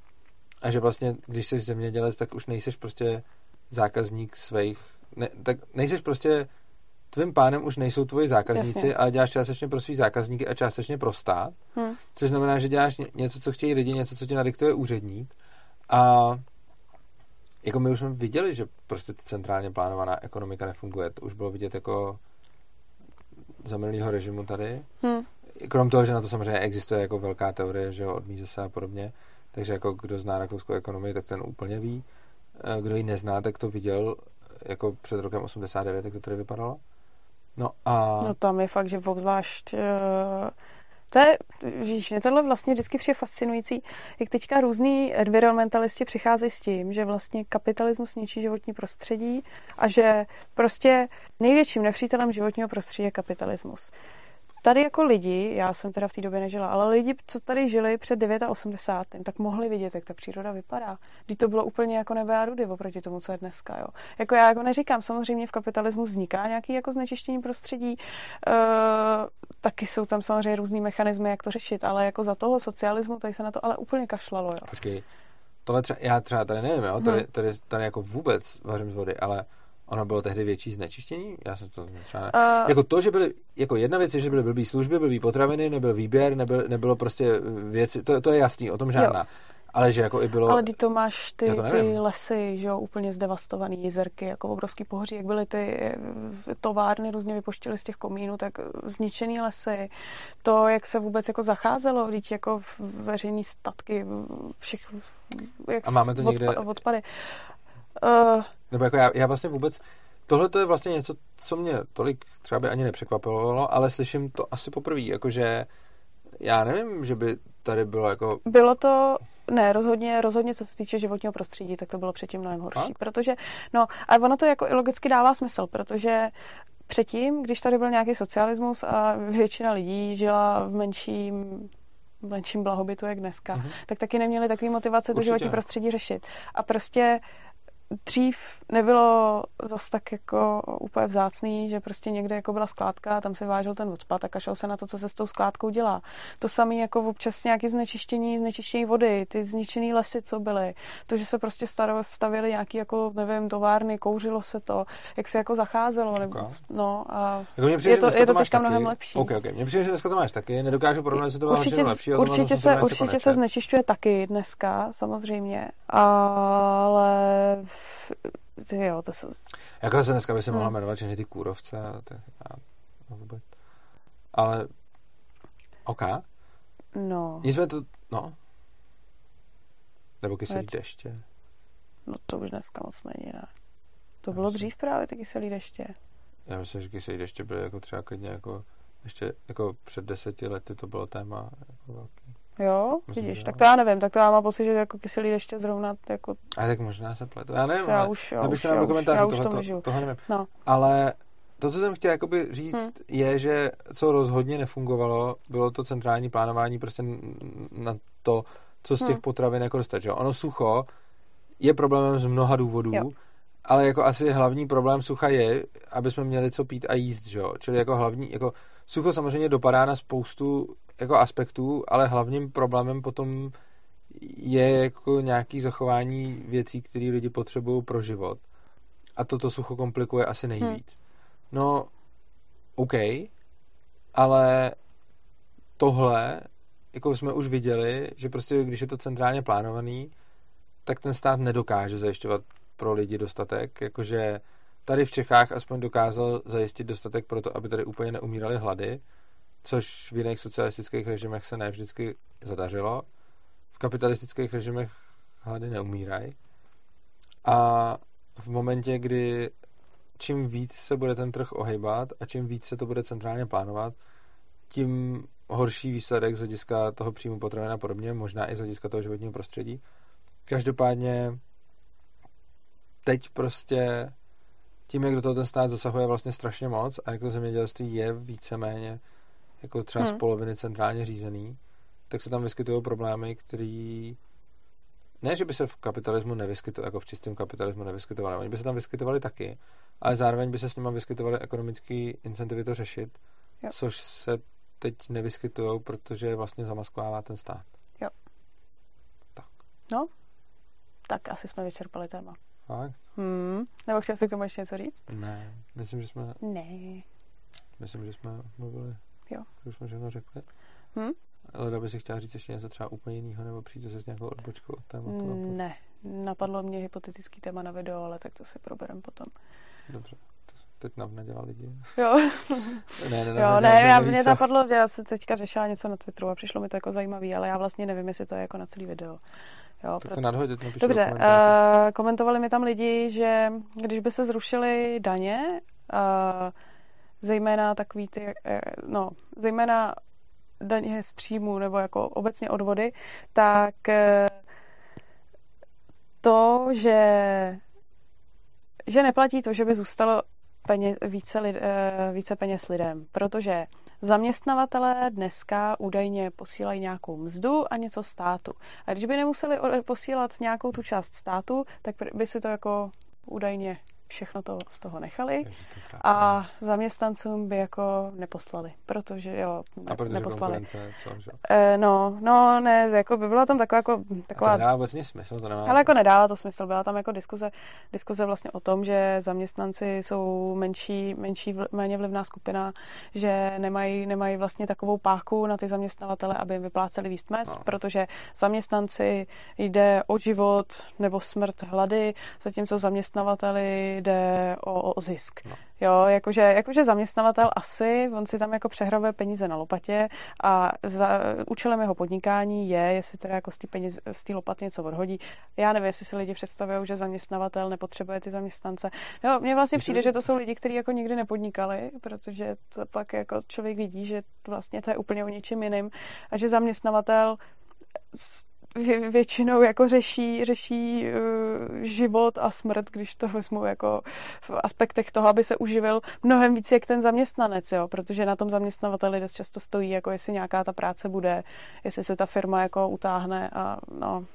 A že vlastně, když jsi zemědělec, tak už nejseš prostě zákazník svých, ne, tak nejseš prostě tvým pánem už nejsou tvoji zákazníci, Jasně. ale děláš částečně pro svý zákazníky a částečně pro stát, hmm. což znamená, že děláš něco, co chtějí lidi, něco, co ti nadiktuje úředník a jako my už jsme viděli, že prostě centrálně plánovaná ekonomika nefunguje. To už bylo vidět jako za minulého režimu tady. Hmm. Krom toho, že na to samozřejmě existuje jako velká teorie, že jo, od se a podobně. Takže jako kdo zná rakouskou ekonomii, tak ten úplně ví. Eh, kdo ji nezná, tak to viděl jako před rokem 89, jak to tady vypadalo. No a... No tam je fakt, že obzvlášť uh to je, víš, mě tohle vlastně vždycky přijde fascinující, jak teďka různí environmentalisti přicházejí s tím, že vlastně kapitalismus ničí životní prostředí a že prostě největším nepřítelem životního prostředí je kapitalismus. Tady jako lidi, já jsem teda v té době nežila, ale lidi, co tady žili před 89. tak mohli vidět, jak ta příroda vypadá. Když to bylo úplně jako nebe a rudy oproti tomu, co je dneska. Jo. Jako já jako neříkám, samozřejmě v kapitalismu vzniká nějaký jako znečištění prostředí, e, taky jsou tam samozřejmě různý mechanismy, jak to řešit, ale jako za toho socialismu tady se na to ale úplně kašlalo. Jo. Počkej, tohle třeba, já třeba tady nevím, jo, tady, hmm. tady, tady jako vůbec vařím z vody, ale ono bylo tehdy větší znečištění? Já jsem to třeba ne... uh, Jako to, že byly, jako jedna věc je, že byly blbý služby, blbý potraviny, nebyl výběr, nebyl, nebylo prostě věci, to, to je jasný, o tom žádná. Jo. Ale že jako i bylo... Ale ty to máš ty, to ty lesy, že jo, úplně zdevastovaný jezerky, jako obrovský pohoří, jak byly ty eh, továrny různě vypoštily z těch komínů, tak zničený lesy, to, jak se vůbec jako zacházelo, vždyť jako veřejný statky, všech, jak A máme to někde... odpady. Uh, Nebo jako já, já vlastně vůbec... Tohle to je vlastně něco, co mě tolik třeba by ani nepřekvapovalo, ale slyším to asi poprvé, jakože já nevím, že by tady bylo jako... Bylo to, ne, rozhodně, rozhodně co se týče životního prostředí, tak to bylo předtím mnohem horší, a? protože, no, a ono to jako i logicky dává smysl, protože předtím, když tady byl nějaký socialismus a většina lidí žila v menším v menším blahobytu, jak dneska, mm-hmm. tak taky neměli takový motivace Určitě. to životní prostředí řešit. A prostě dřív nebylo zas tak jako úplně vzácný, že prostě někde jako byla skládka, tam se vážil ten odpad a kašel se na to, co se s tou skládkou dělá. To samé jako občas nějaké znečištění, znečištění vody, ty zničené lesy, co byly, to, že se prostě stavili nějaký jako, nevím, továrny, kouřilo se to, jak se jako zacházelo, nebo, okay. no a jako přijde, je to, je to, to teďka mnohem lepší. Okay, okay. Mně přijde, že dneska to máš taky, nedokážu porovnat, že to bylo určitě, lepší. Určitě, se, určitě se znečišťuje taky dneska, samozřejmě, ale ty jo, to jsou... Jako se dneska by se mohla jmenovat všechny ty kůrovce, a ty, a, vůbec. Ale, OK. No. Jsme to, no. Nebo kyselý Veď. deště. No to už dneska moc není, ne. To Já bylo myslím. dřív právě ty kyselý deště. Já myslím, že kyselý deště byly jako třeba klidně jako ještě jako před deseti lety to bylo téma jako velký. Jo, Myslím, vidíš, tak to já nevím, tak to já mám pocit, že jako kyselý ještě zrovna jako... A tak možná se pletu, já nevím, já ale už, já už, nám do komentářů tohle, to, tohle nevím. No. Ale to, co jsem chtěl jakoby říct, hmm. je, že co rozhodně nefungovalo, bylo to centrální plánování prostě na to, co z těch hmm. potravin jako dostat. Že? Ono sucho je problémem z mnoha důvodů, jo. ale jako asi hlavní problém sucha je, aby jsme měli co pít a jíst, že? čili jako hlavní, jako sucho samozřejmě dopadá na spoustu jako aspektů, ale hlavním problémem potom je jako nějaký zachování věcí, které lidi potřebují pro život. A toto sucho komplikuje asi nejvíc. Hmm. No, OK, ale tohle, jako jsme už viděli, že prostě když je to centrálně plánovaný, tak ten stát nedokáže zajišťovat pro lidi dostatek, jakože tady v Čechách aspoň dokázal zajistit dostatek pro to, aby tady úplně neumírali hlady, což v jiných socialistických režimech se ne vždycky zadařilo. V kapitalistických režimech hlady neumírají. A v momentě, kdy čím víc se bude ten trh ohýbat a čím víc se to bude centrálně plánovat, tím horší výsledek z hlediska toho příjmu potravin a podobně, možná i z hlediska toho životního prostředí. Každopádně teď prostě tím, jak do toho ten stát zasahuje vlastně strašně moc a jak to zemědělství je víceméně jako třeba hmm. z poloviny centrálně řízený, tak se tam vyskytují problémy, které ne, že by se v kapitalismu nevyskytovaly, jako v čistém kapitalismu nevyskytovaly, oni by se tam vyskytovaly taky, ale zároveň by se s nimi vyskytovaly ekonomické incentivy to řešit, jo. což se teď nevyskytují, protože vlastně zamaskovává ten stát. Jo. Tak. No, tak asi jsme vyčerpali téma. Fakt? Hmm. Nebo chtěl jsi k tomu ještě něco říct? Ne, myslím, že jsme... Ne. Myslím, že jsme mluvili Jo. Už jsme všechno řekli. Hm? Ale by si chtěla říct ještě něco třeba úplně jiného, nebo přijít se s nějakou odbočkou od tématu? Ne, napadlo mě hypotetický téma na video, ale tak to si proberem potom. Dobře, to teď nám nedělá lidi. Jo, *laughs* ne, ne, ne, jo, ne, já, mě napadlo, já jsem teďka řešila něco na Twitteru a přišlo mi to jako zajímavý, ale já vlastně nevím, jestli to je jako na celý video. Jo, tak proto... se nadhodit, Dobře, uh, komentovali mi tam lidi, že když by se zrušily daně, uh, zejména takový ty, eh, no, zejména daně z příjmu nebo jako obecně odvody, tak eh, to, že, že neplatí to, že by zůstalo peněz, více, lid, eh, více peněz lidem, protože zaměstnavatelé dneska údajně posílají nějakou mzdu a něco státu. A když by nemuseli posílat nějakou tu část státu, tak by si to jako údajně všechno to z toho nechali a zaměstnancům by jako neposlali, protože jo, ne, a protože neposlali. Co, že? E, no, no, ne, jako by byla tam taková jako... Taková, a to nedává vůbec smysl, to nemá Ale jako nedává to smysl, byla tam jako diskuze, diskuze vlastně o tom, že zaměstnanci jsou menší, menší méně vlivná skupina, že nemají, nemají vlastně takovou páku na ty zaměstnavatele, aby jim vypláceli víc mest, no. protože zaměstnanci jde o život nebo smrt hlady, zatímco zaměstnavateli jde o, o zisk. No. Jo, jakože, jakože zaměstnavatel asi, on si tam jako přehrabuje peníze na lopatě a za účelem jeho podnikání je, jestli teda jako z té peníze, z té lopaty něco odhodí. Já nevím, jestli si lidi představují, že zaměstnavatel nepotřebuje ty zaměstnance. Jo, mně vlastně přijde, že to jsou lidi, kteří jako nikdy nepodnikali, protože to pak jako člověk vidí, že vlastně to je úplně o ničem jiným a že zaměstnavatel většinou jako řeší, řeší uh, život a smrt, když to vezmu jako v aspektech toho, aby se uživil mnohem víc jak ten zaměstnanec, jo, protože na tom zaměstnavateli dost často stojí, jako jestli nějaká ta práce bude, jestli se ta firma jako utáhne a no,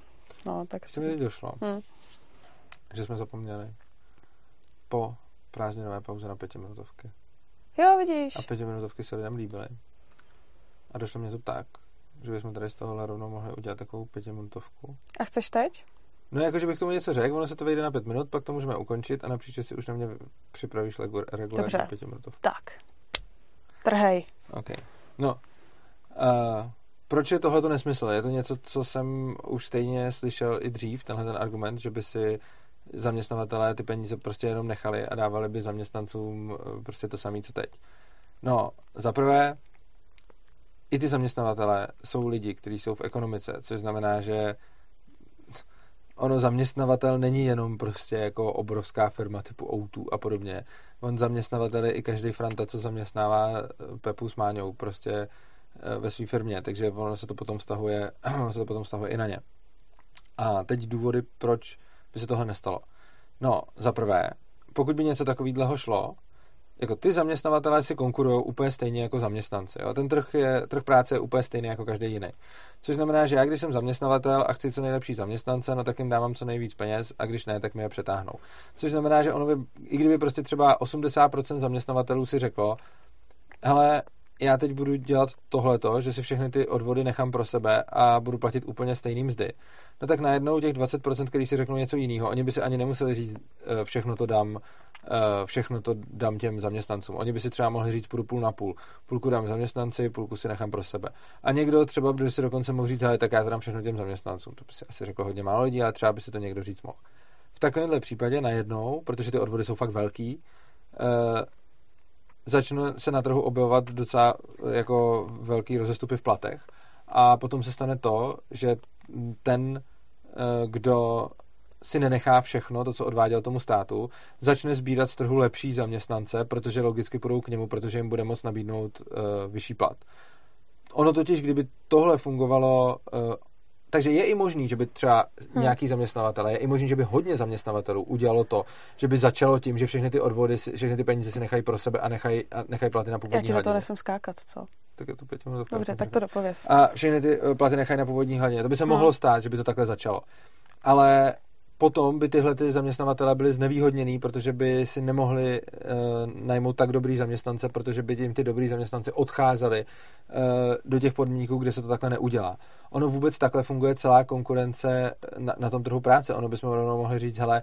no tak... Ještě mi teď došlo, hmm. že jsme zapomněli po prázdninové pauze na pětiminutovky. Jo, vidíš. A pětiminutovky se lidem líbily. A došlo mě to tak, že bychom tady z tohohle rovnou mohli udělat takovou pětiminutovku. A chceš teď? No jako, že bych tomu něco řekl, ono se to vejde na pět minut, pak to můžeme ukončit a na příště si už na mě připravíš regulární pětiminutovku. Tak. Trhej. OK. No, uh, proč je tohle to nesmysl? Je to něco, co jsem už stejně slyšel i dřív, tenhle ten argument, že by si zaměstnavatelé ty peníze prostě jenom nechali a dávali by zaměstnancům eh, prostě to samé, co teď. No, za prvé, i ty zaměstnavatele jsou lidi, kteří jsou v ekonomice, což znamená, že ono zaměstnavatel není jenom prostě jako obrovská firma typu O2 a podobně. On zaměstnavatel je i každý franta, co zaměstnává eh, Pepu s Máňou prostě eh, ve své firmě, takže ono se to potom stahuje, *clears throat* ono se to potom stahuje i na ně. A teď důvody, proč by se tohle nestalo. No, za prvé, pokud by něco takového šlo, jako ty zaměstnavatelé si konkurují úplně stejně jako zaměstnanci. Jo? Ten trh, je, trh práce je úplně stejný jako každý jiný. Což znamená, že já, když jsem zaměstnavatel a chci co nejlepší zaměstnance, no tak jim dávám co nejvíc peněz a když ne, tak mi je přetáhnou. Což znamená, že ono by, i kdyby prostě třeba 80% zaměstnavatelů si řeklo, hele, já teď budu dělat tohleto, že si všechny ty odvody nechám pro sebe a budu platit úplně stejný mzdy. No tak najednou těch 20%, který si řeknou něco jiného, oni by si ani nemuseli říct, eh, všechno to dám všechno to dám těm zaměstnancům. Oni by si třeba mohli říct, půjdu půl na půl. Půlku dám zaměstnanci, půlku si nechám pro sebe. A někdo třeba by si dokonce mohl říct, tak já to dám všechno těm zaměstnancům. To by si asi řekl hodně málo lidí, ale třeba by si to někdo říct mohl. V takovémhle případě najednou, protože ty odvody jsou fakt velký, eh, začne se na trhu objevovat docela eh, jako velký rozestupy v platech. A potom se stane to, že ten, kdo si nenechá všechno, to, co odváděl tomu státu, začne sbírat z trhu lepší zaměstnance, protože logicky půjdou k němu, protože jim bude moct nabídnout uh, vyšší plat. Ono totiž, kdyby tohle fungovalo, uh, takže je i možný, že by třeba hmm. nějaký zaměstnavatel, je i možný, že by hodně zaměstnavatelů udělalo to, že by začalo tím, že všechny ty odvody, všechny ty peníze si nechají pro sebe a nechají, a nechají platy na původní Já ti to nesmím skákat, co? Tak je to pět minut. Dobře, tak to dopověz. A všechny ty eh, platy nechají na původní hladině. To by se hmm. mohlo stát, že by to takhle začalo. Ale potom by tyhle ty zaměstnavatele byli znevýhodněný, protože by si nemohli uh, najmout tak dobrý zaměstnance, protože by jim ty dobrý zaměstnanci odcházeli uh, do těch podmínků, kde se to takhle neudělá. Ono vůbec takhle funguje celá konkurence na, na tom trhu práce. Ono bychom rovnou mohli říct, hele,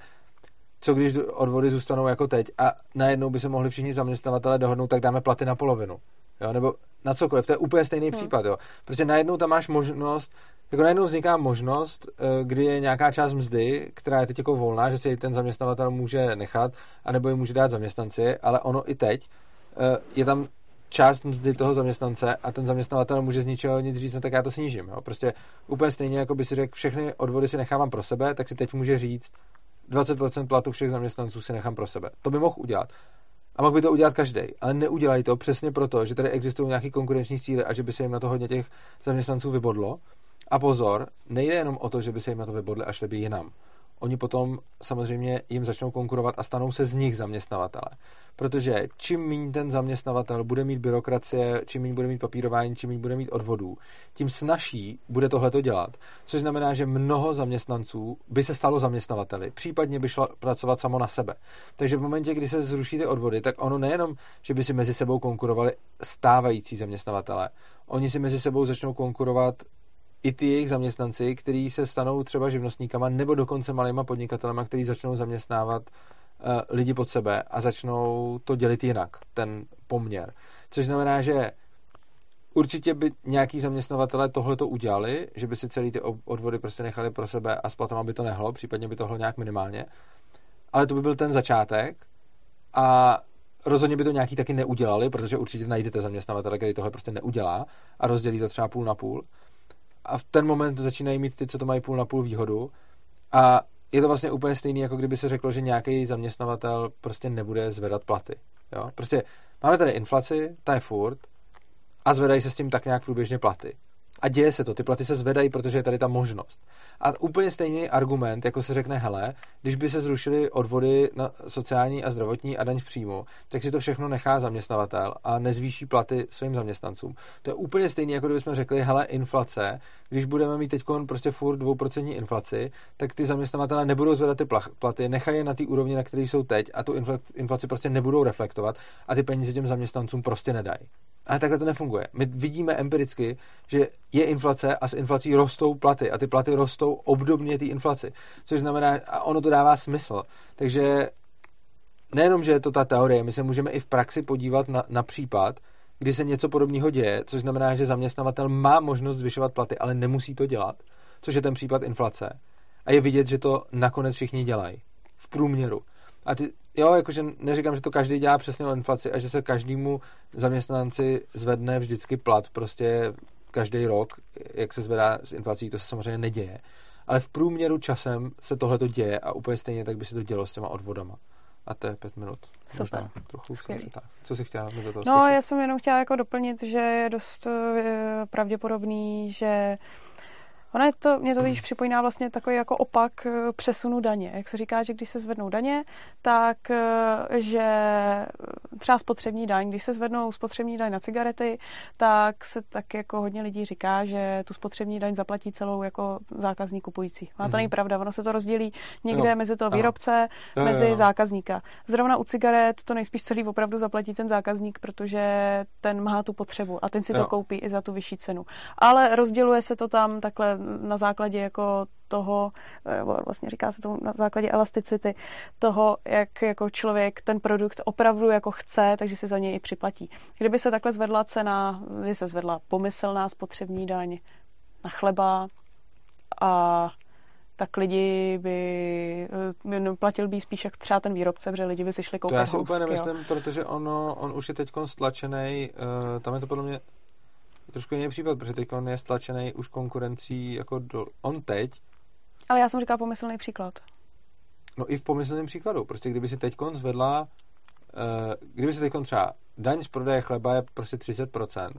co když odvody zůstanou jako teď a najednou by se mohli všichni zaměstnavatele dohodnout, tak dáme platy na polovinu. Jo, nebo na cokoliv. To je úplně stejný hmm. případ. Jo. Protože najednou tam máš možnost jako najednou vzniká možnost, eh, kdy je nějaká část mzdy, která je teď jako volná, že si ten zaměstnavatel může nechat, anebo ji může dát zaměstnanci, ale ono i teď eh, je tam část mzdy toho zaměstnance a ten zaměstnavatel může z ničeho nic říct, no tak já to snížím. Jo? Prostě úplně stejně, jako by si řekl, všechny odvody si nechávám pro sebe, tak si teď může říct, 20% platu všech zaměstnanců si nechám pro sebe. To by mohl udělat. A mohl by to udělat každý, ale neudělají to přesně proto, že tady existují nějaké konkurenční síly a že by se jim na to hodně těch zaměstnanců vybodlo a pozor, nejde jenom o to, že by se jim na to vybodli a šli by jinam. Oni potom samozřejmě jim začnou konkurovat a stanou se z nich zaměstnavatele. Protože čím méně ten zaměstnavatel bude mít byrokracie, čím méně bude mít papírování, čím méně bude mít odvodů, tím snažší bude tohleto dělat. Což znamená, že mnoho zaměstnanců by se stalo zaměstnavateli, případně by šlo pracovat samo na sebe. Takže v momentě, kdy se zruší ty odvody, tak ono nejenom, že by si mezi sebou konkurovali stávající zaměstnavatele, oni si mezi sebou začnou konkurovat i ty jejich zaměstnanci, kteří se stanou třeba živnostníkama nebo dokonce malýma podnikatelema, kteří začnou zaměstnávat uh, lidi pod sebe a začnou to dělit jinak, ten poměr. Což znamená, že určitě by nějaký zaměstnavatele tohle to udělali, že by si celý ty odvody prostě nechali pro sebe a s platama by to nehlo, případně by to hlo nějak minimálně. Ale to by byl ten začátek a rozhodně by to nějaký taky neudělali, protože určitě najdete zaměstnavatele, který tohle prostě neudělá a rozdělí to třeba půl na půl a v ten moment začínají mít ty, co to mají půl na půl výhodu a je to vlastně úplně stejný, jako kdyby se řeklo, že nějaký zaměstnavatel prostě nebude zvedat platy. Jo? Prostě máme tady inflaci, ta je furt a zvedají se s tím tak nějak průběžně platy. A děje se to, ty platy se zvedají, protože je tady ta možnost. A úplně stejný argument, jako se řekne, hele, když by se zrušily odvody na sociální a zdravotní a daň z příjmu, tak si to všechno nechá zaměstnavatel a nezvýší platy svým zaměstnancům. To je úplně stejný, jako kdybychom řekli, hele, inflace, když budeme mít teď prostě furt dvouprocentní inflaci, tak ty zaměstnavatele nebudou zvedat ty platy, nechají je na té úrovni, na které jsou teď a tu inflaci prostě nebudou reflektovat a ty peníze těm zaměstnancům prostě nedají. Ale takhle to nefunguje. My vidíme empiricky, že je inflace a s inflací rostou platy a ty platy rostou obdobně té inflaci. Což znamená, a ono to dává smysl. Takže nejenom, že je to ta teorie, my se můžeme i v praxi podívat na, na případ, kdy se něco podobného děje, což znamená, že zaměstnavatel má možnost zvyšovat platy, ale nemusí to dělat, což je ten případ inflace. A je vidět, že to nakonec všichni dělají. V průměru. A ty, jo, jakože neříkám, že to každý dělá přesně o inflaci a že se každému zaměstnanci zvedne vždycky plat, prostě každý rok, jak se zvedá s inflací, to se samozřejmě neděje. Ale v průměru časem se tohle to děje a úplně stejně tak by se to dělo s těma odvodama. A to je pět minut. Super. Možná trochu tak. Co jsi chtěla do toho No, skočit? já jsem jenom chtěla jako doplnit, že je dost eh, pravděpodobný, že Ono je to, mě to když připomíná vlastně takový jako opak eh, přesunu daně. Jak se říká, že když se zvednou daně, tak eh, že eh, třeba spotřební daň, když se zvednou spotřební daň na cigarety, tak se tak jako hodně lidí říká, že tu spotřební daň zaplatí celou jako zákazník kupující. A to mm. není pravda, ono se to rozdělí někde jo. mezi toho výrobce, jo. mezi jo. zákazníka. Zrovna u cigaret to nejspíš celý opravdu zaplatí ten zákazník, protože ten má tu potřebu a ten si jo. to koupí i za tu vyšší cenu. Ale rozděluje se to tam takhle na základě jako toho, eh, vlastně říká se tomu na základě elasticity, toho, jak jako člověk ten produkt opravdu jako chce, takže si za něj i připlatí. Kdyby se takhle zvedla cena, by se zvedla pomyslná spotřební daň na chleba a tak lidi by, eh, platil by spíš jak třeba ten výrobce, protože lidi by si šli koupit To já si úplně nemyslím, jo. protože ono, on už je teď stlačený, uh, tam je to podle mě trošku jiný případ, protože teď on je stlačený už konkurencí jako do, on teď. Ale já jsem říkal pomyslný příklad. No i v pomyslném příkladu. Prostě kdyby si teď zvedla, uh, kdyby si teď třeba daň z prodeje chleba je prostě 30%,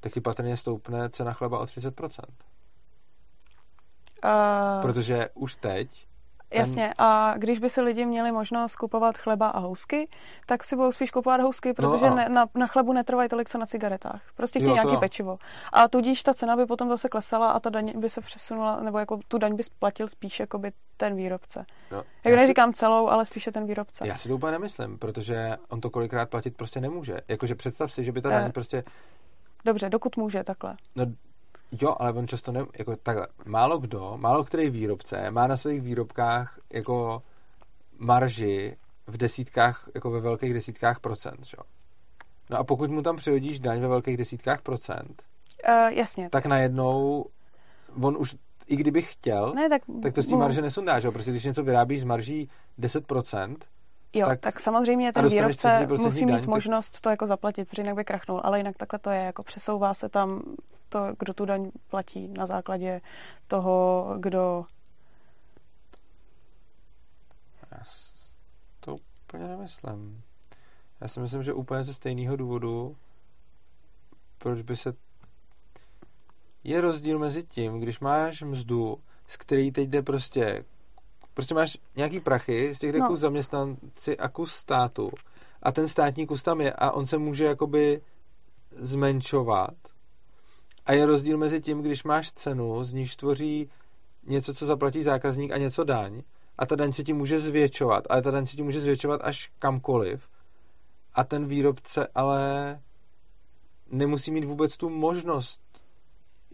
tak ti patrně stoupne cena chleba o 30%. Uh... Protože už teď Jasně, a když by si lidi měli možnost kupovat chleba a housky, tak si budou spíš kupovat housky, protože no a... ne, na, na chlebu netrvají tolik, co na cigaretách. Prostě chtějí nějaký pečivo. A tudíž ta cena by potom zase klesala a ta daň by se přesunula, nebo jako tu daň by splatil spíš jako by ten výrobce. No, jak neříkám si... celou, ale spíše ten výrobce. Já si to úplně nemyslím, protože on to kolikrát platit prostě nemůže. Jakože představ si, že by ta daň eh... prostě... Dobře, dokud může takhle. No Jo, ale on často ne, jako takhle, málo kdo, málo který výrobce má na svých výrobkách jako marži v desítkách, jako ve velkých desítkách procent, jo. No a pokud mu tam přihodíš daň ve velkých desítkách procent, uh, jasně. tak najednou on už, i kdyby chtěl, ne, tak, tak to s tím marže nesundáš, jo. Prostě když něco vyrábíš z marží 10%, Jo, tak, tak samozřejmě ten výrobce musí mít daň, možnost to jako zaplatit, protože jinak by krachnul, ale jinak takhle to je, jako přesouvá se tam to, kdo tu daň platí na základě toho, kdo... Já to úplně nemyslím. Já si myslím, že úplně ze stejného důvodu, proč by se... Je rozdíl mezi tím, když máš mzdu, z který teď jde prostě prostě máš nějaký prachy z těch no. kus zaměstnanci a kus státu. A ten státní kus tam je a on se může jakoby zmenšovat. A je rozdíl mezi tím, když máš cenu, z níž tvoří něco, co zaplatí zákazník a něco daň a ta daň se ti může zvětšovat, ale ta daň se ti může zvětšovat až kamkoliv. A ten výrobce ale nemusí mít vůbec tu možnost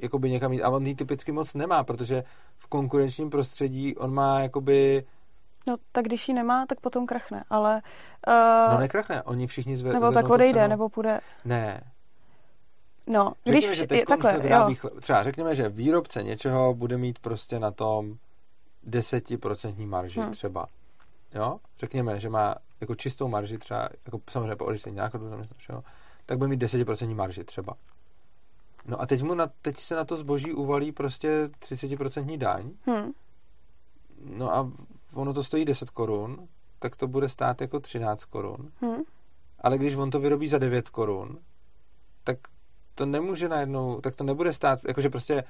jakoby někam jít. A on ji typicky moc nemá, protože v konkurenčním prostředí on má jakoby No, tak když ji nemá, tak potom krachne, ale... Uh, no nekrachne, oni všichni zve, Nebo tak odejde, nebo půjde... Ne. No, řekněme, když... Že je, takhle, vyrábí chle... Třeba řekněme, že výrobce něčeho bude mít prostě na tom desetiprocentní marži hmm. třeba. Jo? Řekněme, že má jako čistou marži třeba, jako samozřejmě po odečtení nákladů, tak bude mít 10% marži třeba. No a teď, mu na, teď se na to zboží uvalí prostě 30% daň. Hmm. No a ono to stojí 10 korun, tak to bude stát jako 13 korun. Hmm. Ale když on to vyrobí za 9 korun, tak to nemůže najednou, tak to nebude stát, jakože prostě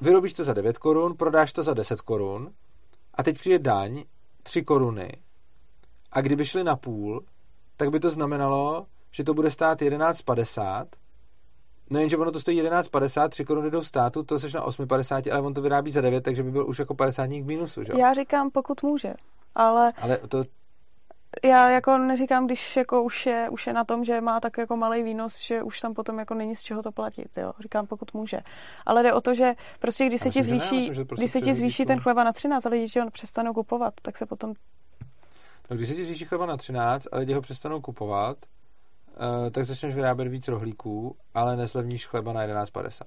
vyrobíš to za 9 korun, prodáš to za 10 korun a teď přijde daň 3 koruny a kdyby šli na půl, tak by to znamenalo, že to bude stát 11,50 No jenže ono to stojí 11,50, 3 koruny jdou státu, to seš na 8,50, ale on to vyrábí za 9, takže by byl už jako 50 k mínusu, že? Já říkám, pokud může, ale... Ale to... Já jako neříkám, když jako už je, už je na tom, že má tak jako malý výnos, že už tam potom jako není z čeho to platit, jo. Říkám, pokud může. Ale jde o to, že prostě když se ti zvýší, ne, myslím, prostě když se ti zvýší ten chleba na 13 a lidi ti ho přestanou kupovat, tak se potom... No, když se ti zvýší chleba na 13 a lidi ho přestanou kupovat, uh, tak začneš vyrábět víc rohlíků, ale neslevníš chleba na 11,50.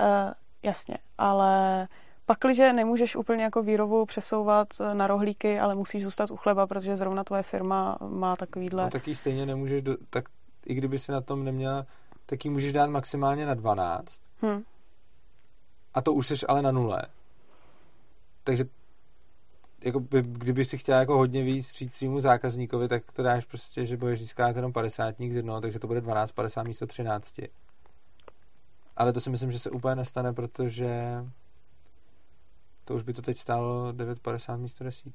Uh, jasně, ale pakliže nemůžeš úplně jako výrobu přesouvat na rohlíky, ale musíš zůstat u chleba, protože zrovna tvoje firma má takovýhle... No taky stejně nemůžeš, do, tak i kdyby si na tom neměla, tak ji můžeš dát maximálně na 12. Hmm. A to už seš ale na nule. Takže jako by, kdyby si chtěla jako hodně víc říct svýmu zákazníkovi, tak to dáš prostě, že budeš získat jenom 50 z jednoho, takže to bude 12, 50 místo 13. Ale to si myslím, že se úplně nestane, protože to už by to teď stálo 9,50 místo 10.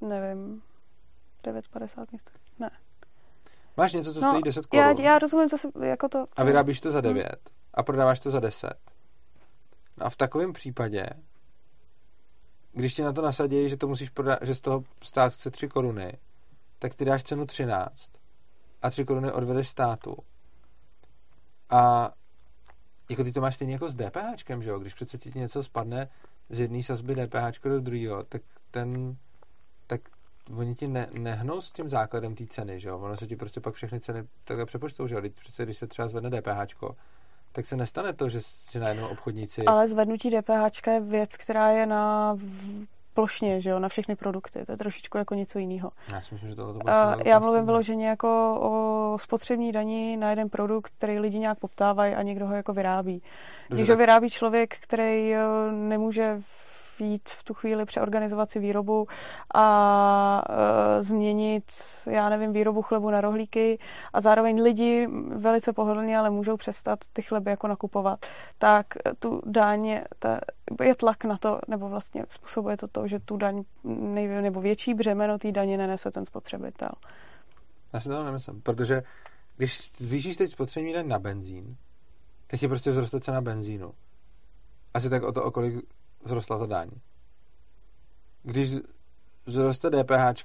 Nevím. 9,50 místo. Ne. Máš něco, co no, stojí 10 korun. Já, já rozumím, co se, jako to... A vyrábíš to za 9 hmm. a prodáváš to za 10. No a v takovém případě když ti na to nasadí, že to musíš prodat, že z toho stát chce 3 koruny, tak ty dáš cenu 13 a 3 koruny odvedeš státu. A jako ty to máš stejně jako s DPHčkem, že jo? Když přece ti něco spadne z jedné sazby DPH do druhého, tak ten, tak oni ti ne, nehnou s tím základem té ceny, že jo? Ono se ti prostě pak všechny ceny takhle přepočtou, že jo? Když, přece, když se třeba zvedne DPH, tak se nestane to, že, že najednou obchodníci... Ale zvednutí DPH je věc, která je na plošně, že jo, na všechny produkty. To je trošičku jako něco jiného. Já si myslím, že tohle to bude Já mluvím vyloženě jako o spotřební daní na jeden produkt, který lidi nějak poptávají a někdo ho jako vyrábí. Dobře, Když ho vyrábí člověk, který eh, nemůže jít v tu chvíli přeorganizovat si výrobu a e, změnit, já nevím, výrobu chlebu na rohlíky a zároveň lidi velice pohodlně, ale můžou přestat ty chleby jako nakupovat, tak tu daň, ta, je tlak na to, nebo vlastně způsobuje to to, že tu daň, nej, nebo větší břemeno té daně nenese ten spotřebitel. Já si to nemyslím, protože když zvýšíš teď spotřební daň na benzín, tak je prostě vzroste cena benzínu. Asi tak o to, o kolik vzrostla ta daň. Když vzroste DPH,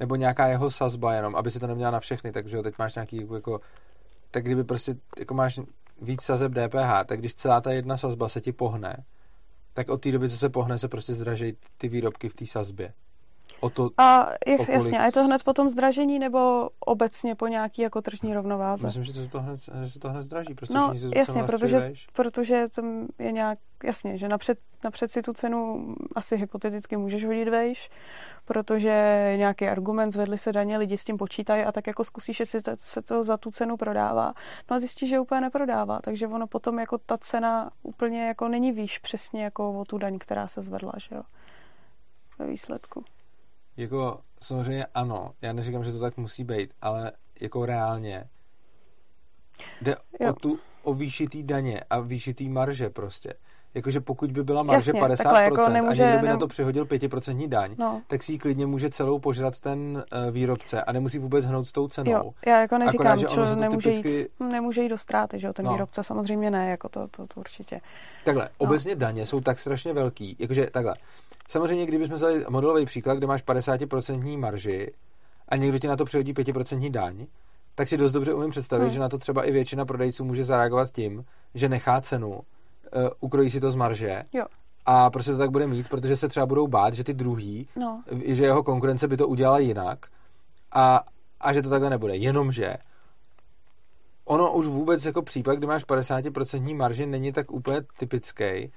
nebo nějaká jeho sazba jenom, aby si to neměla na všechny, takže teď máš nějaký jako, tak kdyby prostě jako máš víc sazeb DPH, tak když celá ta jedna sazba se ti pohne, tak od té doby, co se pohne, se prostě zdražejí ty výrobky v té sazbě o to, a je, o jasně, a je to hned potom zdražení nebo obecně po nějaký jako tržní rovnováze? Myslím, že se to hned, že se to hned zdraží, protože no, jasně, protože, protože tam je nějak, jasně, že napřed, napřed si tu cenu asi hypoteticky můžeš hodit vejš, protože nějaký argument, zvedli se daně, lidi s tím počítají a tak jako zkusíš, jestli se to za tu cenu prodává. No a zjistíš, že úplně neprodává, takže ono potom jako ta cena úplně jako není výš přesně jako o tu daň, která se zvedla, že jo, ve výsledku. Jako samozřejmě ano, já neříkám, že to tak musí být, ale jako reálně jde jo. o tu o výšitý daně a výšitý marže prostě. Jakože pokud by byla marže Jasně, 50% takhle, jako nemůže- a někdo by na nem- to přihodil 5% daň, No. tak si ji klidně může celou požrat ten uh, výrobce a nemusí vůbec hnout s tou cenou. Jo, já jako neříkám, Akorát, že ono se to nemůže, typicky- jít, nemůže jít do ztráty, že jo, ten No. výrobce samozřejmě ne, jako to, to, to určitě. Takhle, No. obecně daně jsou tak strašně velký, jakože takhle. Samozřejmě, kdybychom vzali modelový příklad, kde máš 50% marži a někdo ti na to přihodí 5% daň, tak si dost dobře umím představit, Hmm. že na to třeba i většina prodejců může zareagovat tím, že nechá cenu, uh, ukrojí si to z marže Jo. a prostě to tak bude mít, protože se třeba budou bát, že ty druhý, No, že jeho konkurence by to udělala jinak a, a že to takhle nebude. Jenomže ono už vůbec jako případ, kdy máš 50% marži, není tak úplně typický,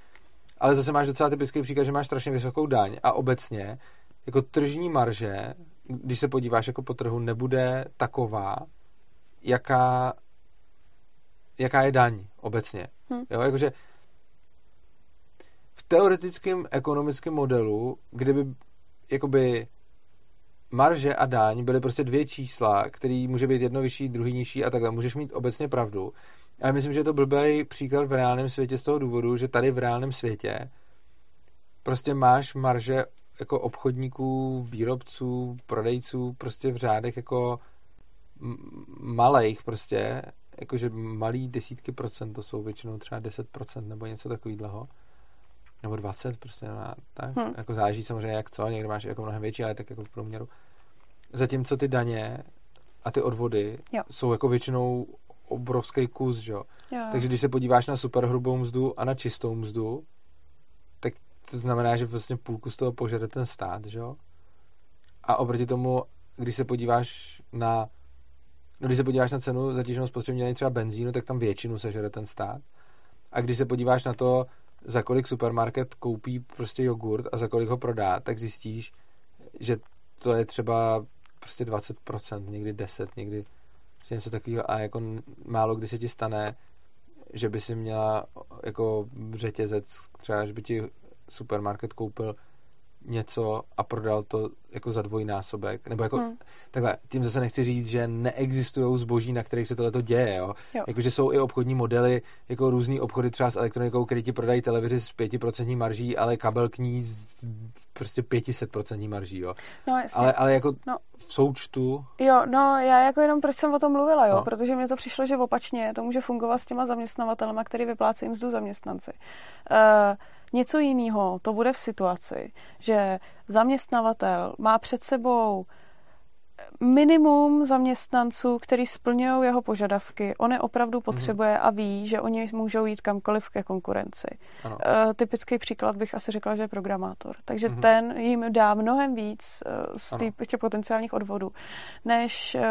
ale zase máš docela typický příklad, že máš strašně vysokou daň a obecně jako tržní marže, když se podíváš jako po trhu, nebude taková, jaká, jaká je daň obecně. Hm. Jo, jakože teoretickém ekonomickém modelu, kdyby jakoby marže a daň byly prostě dvě čísla, který může být jedno vyšší, druhý nižší a takhle. Můžeš mít obecně pravdu. Ale myslím, že je to blbý příklad v reálném světě z toho důvodu, že tady v reálném světě prostě máš marže jako obchodníků, výrobců, prodejců prostě v řádech jako m- malejch prostě, jakože malý desítky procent, to jsou většinou třeba 10% nebo něco takového. Nebo 20 prostě, no, a tak, Hm. hmm. jako záleží samozřejmě jak co, někdo máš jako mnohem větší, ale tak jako v průměru. Zatímco ty daně a ty odvody Jo. jsou jako většinou obrovský kus, že jo. jo, Takže když se podíváš na superhrubou mzdu a na čistou mzdu, tak to znamená, že vlastně půlku z toho požere ten stát, že jo? A oproti tomu, když se podíváš na no když se podíváš na cenu zatíženou spotřební daní třeba benzínu, tak tam většinu sežere ten stát. A když se podíváš na to, za kolik supermarket koupí prostě jogurt a za kolik ho prodá, tak zjistíš, že to je třeba prostě 20%, někdy 10, někdy prostě něco takového a jako málo kdy se ti stane, že by si měla jako řetězec, třeba, že by ti supermarket koupil něco a prodal to jako za dvojnásobek, nebo jako Hm. takhle, tím zase nechci říct, že neexistují zboží, na kterých se tohle děje, jo? Jo. Jakože jsou i obchodní modely, jako různý obchody třeba s elektronikou, který ti prodají televizi s 5% marží, ale kabel k ní s prostě 500% marží, jo? no jasně. Ale, ale jako No. v součtu, Jo, no já jako jenom proč jsem o tom mluvila, jo, No. protože mi to přišlo, že opačně to může fungovat s těma zaměstnavatelema, který vyplácejí mzdu zaměstnanci. Uh, něco jiného to bude v situaci, že zaměstnavatel má před sebou minimum zaměstnanců, který splňují jeho požadavky. On je opravdu potřebuje a ví, že oni můžou jít kamkoliv ke konkurenci. ano. Uh, typický příklad bych asi řekla, že je programátor. Takže Mhm. mm-hmm. ten jim dá mnohem víc uh, z těch potenciálních odvodů, než uh,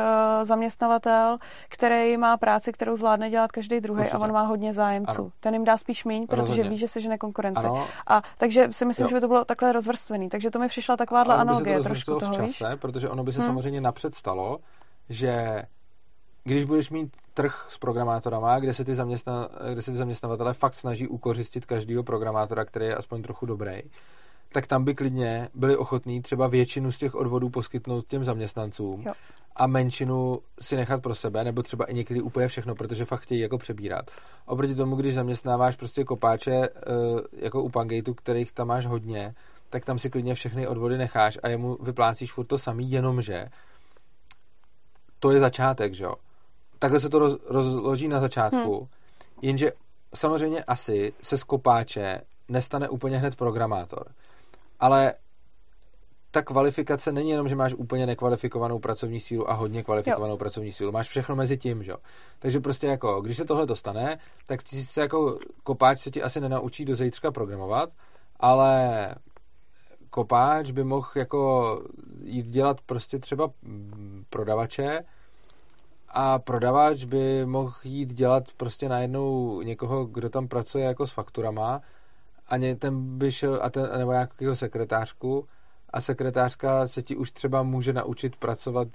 zaměstnavatel, který má práci, kterou zvládne dělat každý druhý Určitě. a on má hodně zájemců. Ano. Ten jim dá spíš míň, protože Rozhodně. ví, že sežene konkurence. Ano, A takže si myslím, Jo. že by to bylo takhle rozvrstvený. Takže to mi přišla takováhle ono by se to analogie trošku rozvrstilo toho, víš? protože ono by se Hm. samozřejmě napřed stalo, že když budeš mít trh s programátorama, kde se ty, zaměstna, kde se ty zaměstnavatele fakt snaží ukořistit každého programátora, který je aspoň trochu dobrý, tak tam by klidně byli ochotní třeba většinu z těch odvodů poskytnout těm zaměstnancům Jo. a menšinu si nechat pro sebe, nebo třeba i někdy úplně všechno, protože fakt chtějí jako přebírat. Oproti tomu, když zaměstnáváš prostě kopáče eh, jako u Pangateu, kterých tam máš hodně, tak tam si klidně všechny odvody necháš a jemu vyplácíš furt to samý, jenomže to je začátek, že jo. Takhle se to roz, rozloží na začátku, hmm. jenže samozřejmě asi se z kopáče nestane úplně hned programátor. Ale ta kvalifikace není jenom, že máš úplně nekvalifikovanou pracovní sílu a hodně kvalifikovanou jo. pracovní sílu. Máš všechno mezi tím, že jo. Takže prostě jako, když se tohle dostane, tak ti sice jako kopáč se ti asi nenaučí do zítřka programovat, ale kopáč by mohl jako jít dělat prostě třeba mm, prodavače a prodavač by mohl jít dělat prostě najednou někoho, kdo tam pracuje jako s fakturama a ně, ten by šel, a ten, nebo nějakého sekretářku a sekretářka se ti už třeba může naučit pracovat,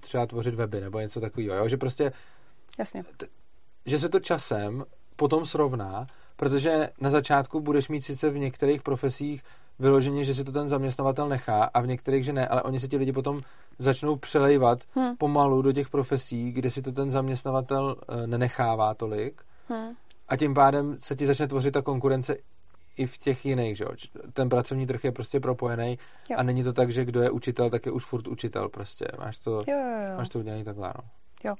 třeba tvořit weby nebo něco takového, jo? že prostě Jasně. že se to časem potom srovná, protože na začátku budeš mít sice v některých profesích vyloženě, že si to ten zaměstnavatel nechá a v některých, že ne, ale oni se ti lidi potom začnou přelejvat Hmm. pomalu do těch profesí, kde si to ten zaměstnavatel eh, nenechává tolik Hmm. a tím pádem se ti začne tvořit ta konkurence i v těch jiných, že jo. Ten pracovní trh je prostě propojený Jo. a není to tak, že kdo je učitel, tak je už furt učitel prostě. Máš to, Jo, jo, jo. máš to udělané takhle, no. Jo.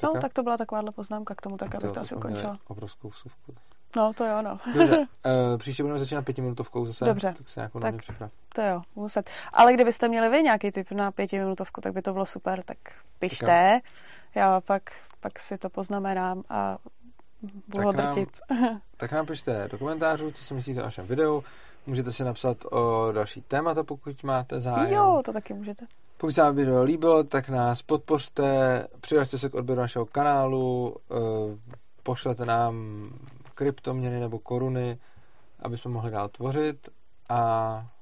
Tak No, jo. tak to byla takováhle poznámka k tomu, tak aby Jo, to asi ukončila. Obrovskou vsuvku. No, to jo, no. Dobře, uh, *laughs* příště budeme začínat pětiminutovkou zase. Dobře. Tak se nějakou Tak. na mě připrav. To jo, muset. Ale kdybyste měli vy nějaký tip na pětiminutovku, tak by to bylo super, tak pište. Já pak, pak si to poznamenám a budu Tak nám-. *laughs* Tak nám pište do komentářů, co si myslíte o našem videu. Můžete si napsat o další témata, pokud máte zájem. Jo, to taky můžete. Pokud se vám video líbilo, tak nás podpořte, přihlašte se k odběru našeho kanálu, eh, pošlete nám kryptoměny nebo koruny, aby jsme mohli dál tvořit a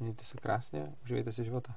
mějte se krásně, užijte si života.